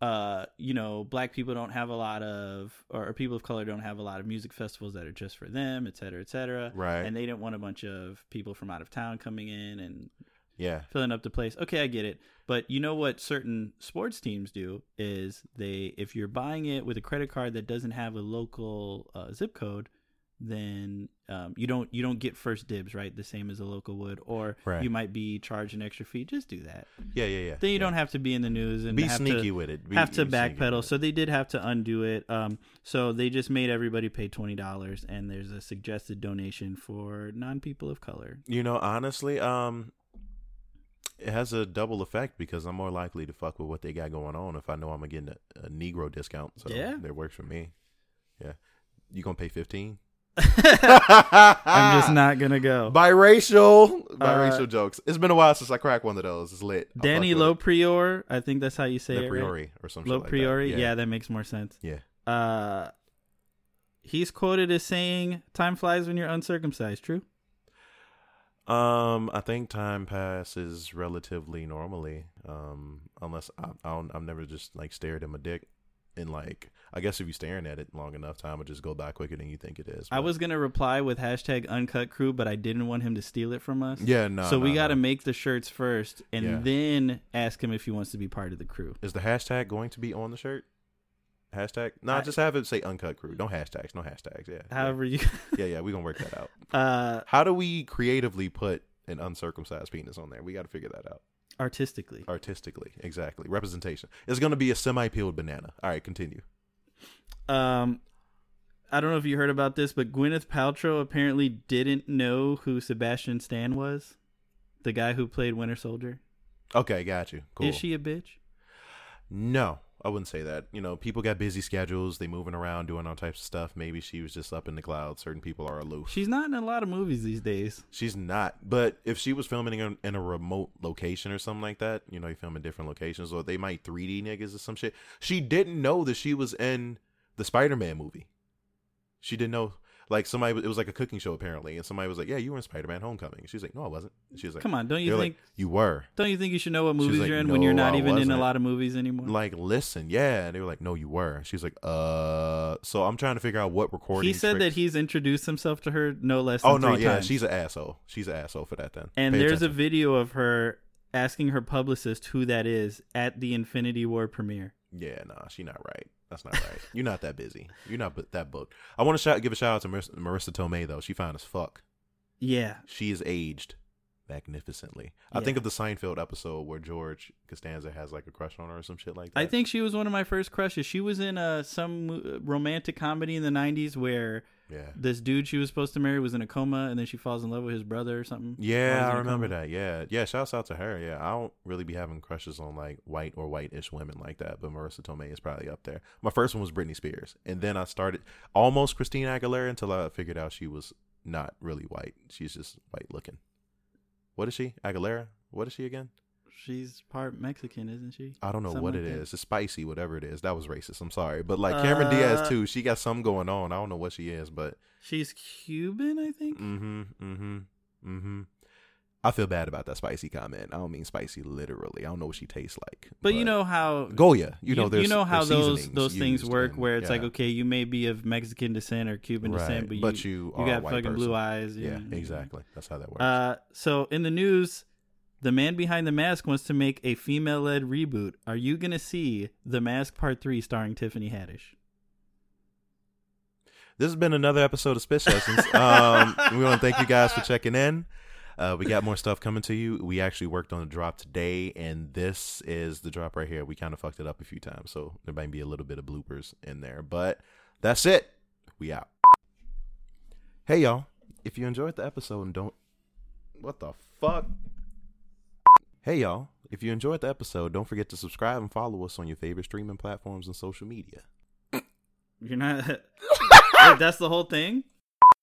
uh, you know, black people don't have a lot of, or, people of color don't have a lot of music festivals that are just for them, et cetera, et cetera. Right. And they didn't want a bunch of people from out of town coming in and yeah. filling up the place. Okay, I get it. But you know what certain sports teams do is they if you're buying it with a credit card that doesn't have a local uh, zip code, then um, you don't you don't get first dibs, right? The same as a local would, or Right. you might be charged an extra fee. Just do that. Yeah, yeah, yeah. Then you yeah. don't have to be in the news and be sneaky to, with it. Be, have to backpedal. So they did have to undo it. Um, so they just made everybody pay twenty dollars, and there's a suggested donation for non people of color. you know, honestly, um, it has a double effect because I'm more likely to fuck with what they got going on if I know I'm gonna get a, a Negro discount. So Yeah. that works for me. Yeah, you gonna pay fifteen? I'm just not gonna go. biracial, Uh, biracial jokes. It's been a while since I cracked one of those. It's lit. I Danny fuck with Loprior, I think that's how you say it. right? Lopriori or something. Lopriori, like that. yeah. that makes more sense. yeah. Uh, he's quoted as saying, "Time flies when you're uncircumcised." True. Um, I think time passes relatively normally. Um, unless I, I don't, I've never just like stared at my dick, and like I guess if you're staring at it long enough, time will just go by quicker than you think it is. I was gonna reply with hashtag Uncut Crew, but I didn't want him to steal it from us. yeah, no. so we no, got to no. make the shirts first, and Yeah. then ask him if he wants to be part of the crew. Is the hashtag going to be on the shirt? Hashtag? No, I- just have it say uncut crew. No hashtags. No hashtags. Yeah. However, you. Yeah, yeah. We gonna work that out. uh, How do we creatively put an uncircumcised penis on there? We got to figure that out. Artistically. artistically. Exactly. Representation. It's going to be a semi-peeled banana. All right, continue. Um, I don't know if you heard about this, but Gwyneth Paltrow apparently didn't know who Sebastian Stan was, the guy who played Winter Soldier. Okay, got you. Cool. Is she a bitch? No, I wouldn't say that. You know, people got busy schedules. They moving around, doing all types of stuff. Maybe she was just up in the clouds. Certain people are aloof. She's not in a lot of movies these days. She's not. But if she was filming in, in a remote location or something like that, you know, you film in different locations, or they might 3D niggas or some shit. She didn't know that she was in the Spider-Man movie. She didn't know. Like somebody, it was like a cooking show apparently, and somebody was like, "Yeah, you were in Spider-Man: Homecoming." She's like, "No, I wasn't." She was like, Come on, don't you think? like, you were?" don't you think you should know what movies like, you're in when you're not I even in a lot of movies anymore? Like, listen, yeah, and they were like, "No, you were." She's like, "Uh." So I'm trying to figure out what recording. he said that he's introduced himself to her no less than Oh no, yeah, times. she's an asshole. She's an asshole for that. Then and Pay there's a video of her asking her publicist who that is at the Infinity War premiere. Yeah, nah, she not right. That's not right. You're not that busy. You're not that booked. I want to shout, give a shout out to Marisa, Marisa Tomei though. She fine as fuck. Yeah, She is aged magnificently. I think of the Seinfeld episode where George Costanza has like a crush on her or some shit like that. I think she was one of my first crushes. She was in uh, some romantic comedy in the '90s where Yeah. this dude she was supposed to marry was in a coma, and then she falls in love with his brother or something. Yeah, I remember that. Yeah, yeah. Shouts out to her. Yeah, I don't really be having crushes on like white or white-ish women like that, but Marisa Tomei is probably up there. My first one was Britney Spears, and then I started almost Christina Aguilera until I figured out she was not really white. She's just white looking. What is she? Aguilera? What is she again? She's part Mexican, isn't she? I don't know Something what like it that. is. It's spicy, whatever it is. That was racist. I'm sorry, but like Cameron Diaz Uh, too. She got something going on. I don't know what she is, but She's Cuban, I think. Mm-hmm. Mm-hmm. Mm-hmm. I feel bad about that spicy comment. I don't mean spicy literally. I don't know what she tastes like. But you know how Goya. You know, you, know how those those things work, and- where it's like, okay, you may be of Mexican descent or Cuban Right, descent, but you but you are a got fucking blue eyes. Yeah, you- exactly. That's how that works. Uh, so in the news, the man behind the mask wants to make a female-led reboot. Are you gonna see The Mask Part Three starring Tiffany Haddish? this has been another episode of Spit Sessions. um, we want to thank you guys for checking in. Uh, we got more stuff coming to you. We actually worked on a drop today, and this is the drop right here. We kind of fucked it up a few times, so there might be a little bit of bloopers in there. But that's it. We out. Hey, y'all. If you enjoyed the episode and don't. What the fuck? Hey, y'all. If you enjoyed the episode, don't forget to subscribe and follow us on your favorite streaming platforms and social media. You're not. Wait, that's the whole thing.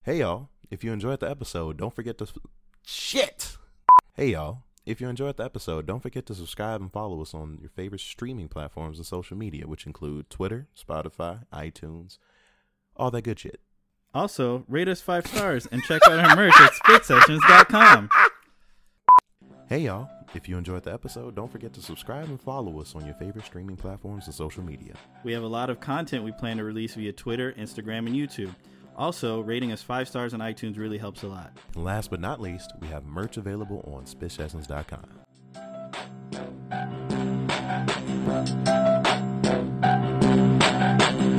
Hey y'all, if you enjoyed the episode, don't forget to shit. Hey y'all, if you enjoyed the episode, don't forget to subscribe and follow us on your favorite streaming platforms and social media, which include Twitter, Spotify, iTunes, all that good shit. Also, rate us five stars and check out our merch at spitsessions.com. Hey y'all, if you enjoyed the episode, don't forget to subscribe and follow us on your favorite streaming platforms and social media. We have a lot of content we plan to release via Twitter, Instagram, and YouTube. Also, rating us five stars on iTunes really helps a lot. And last but not least, we have merch available on spitsessions.com.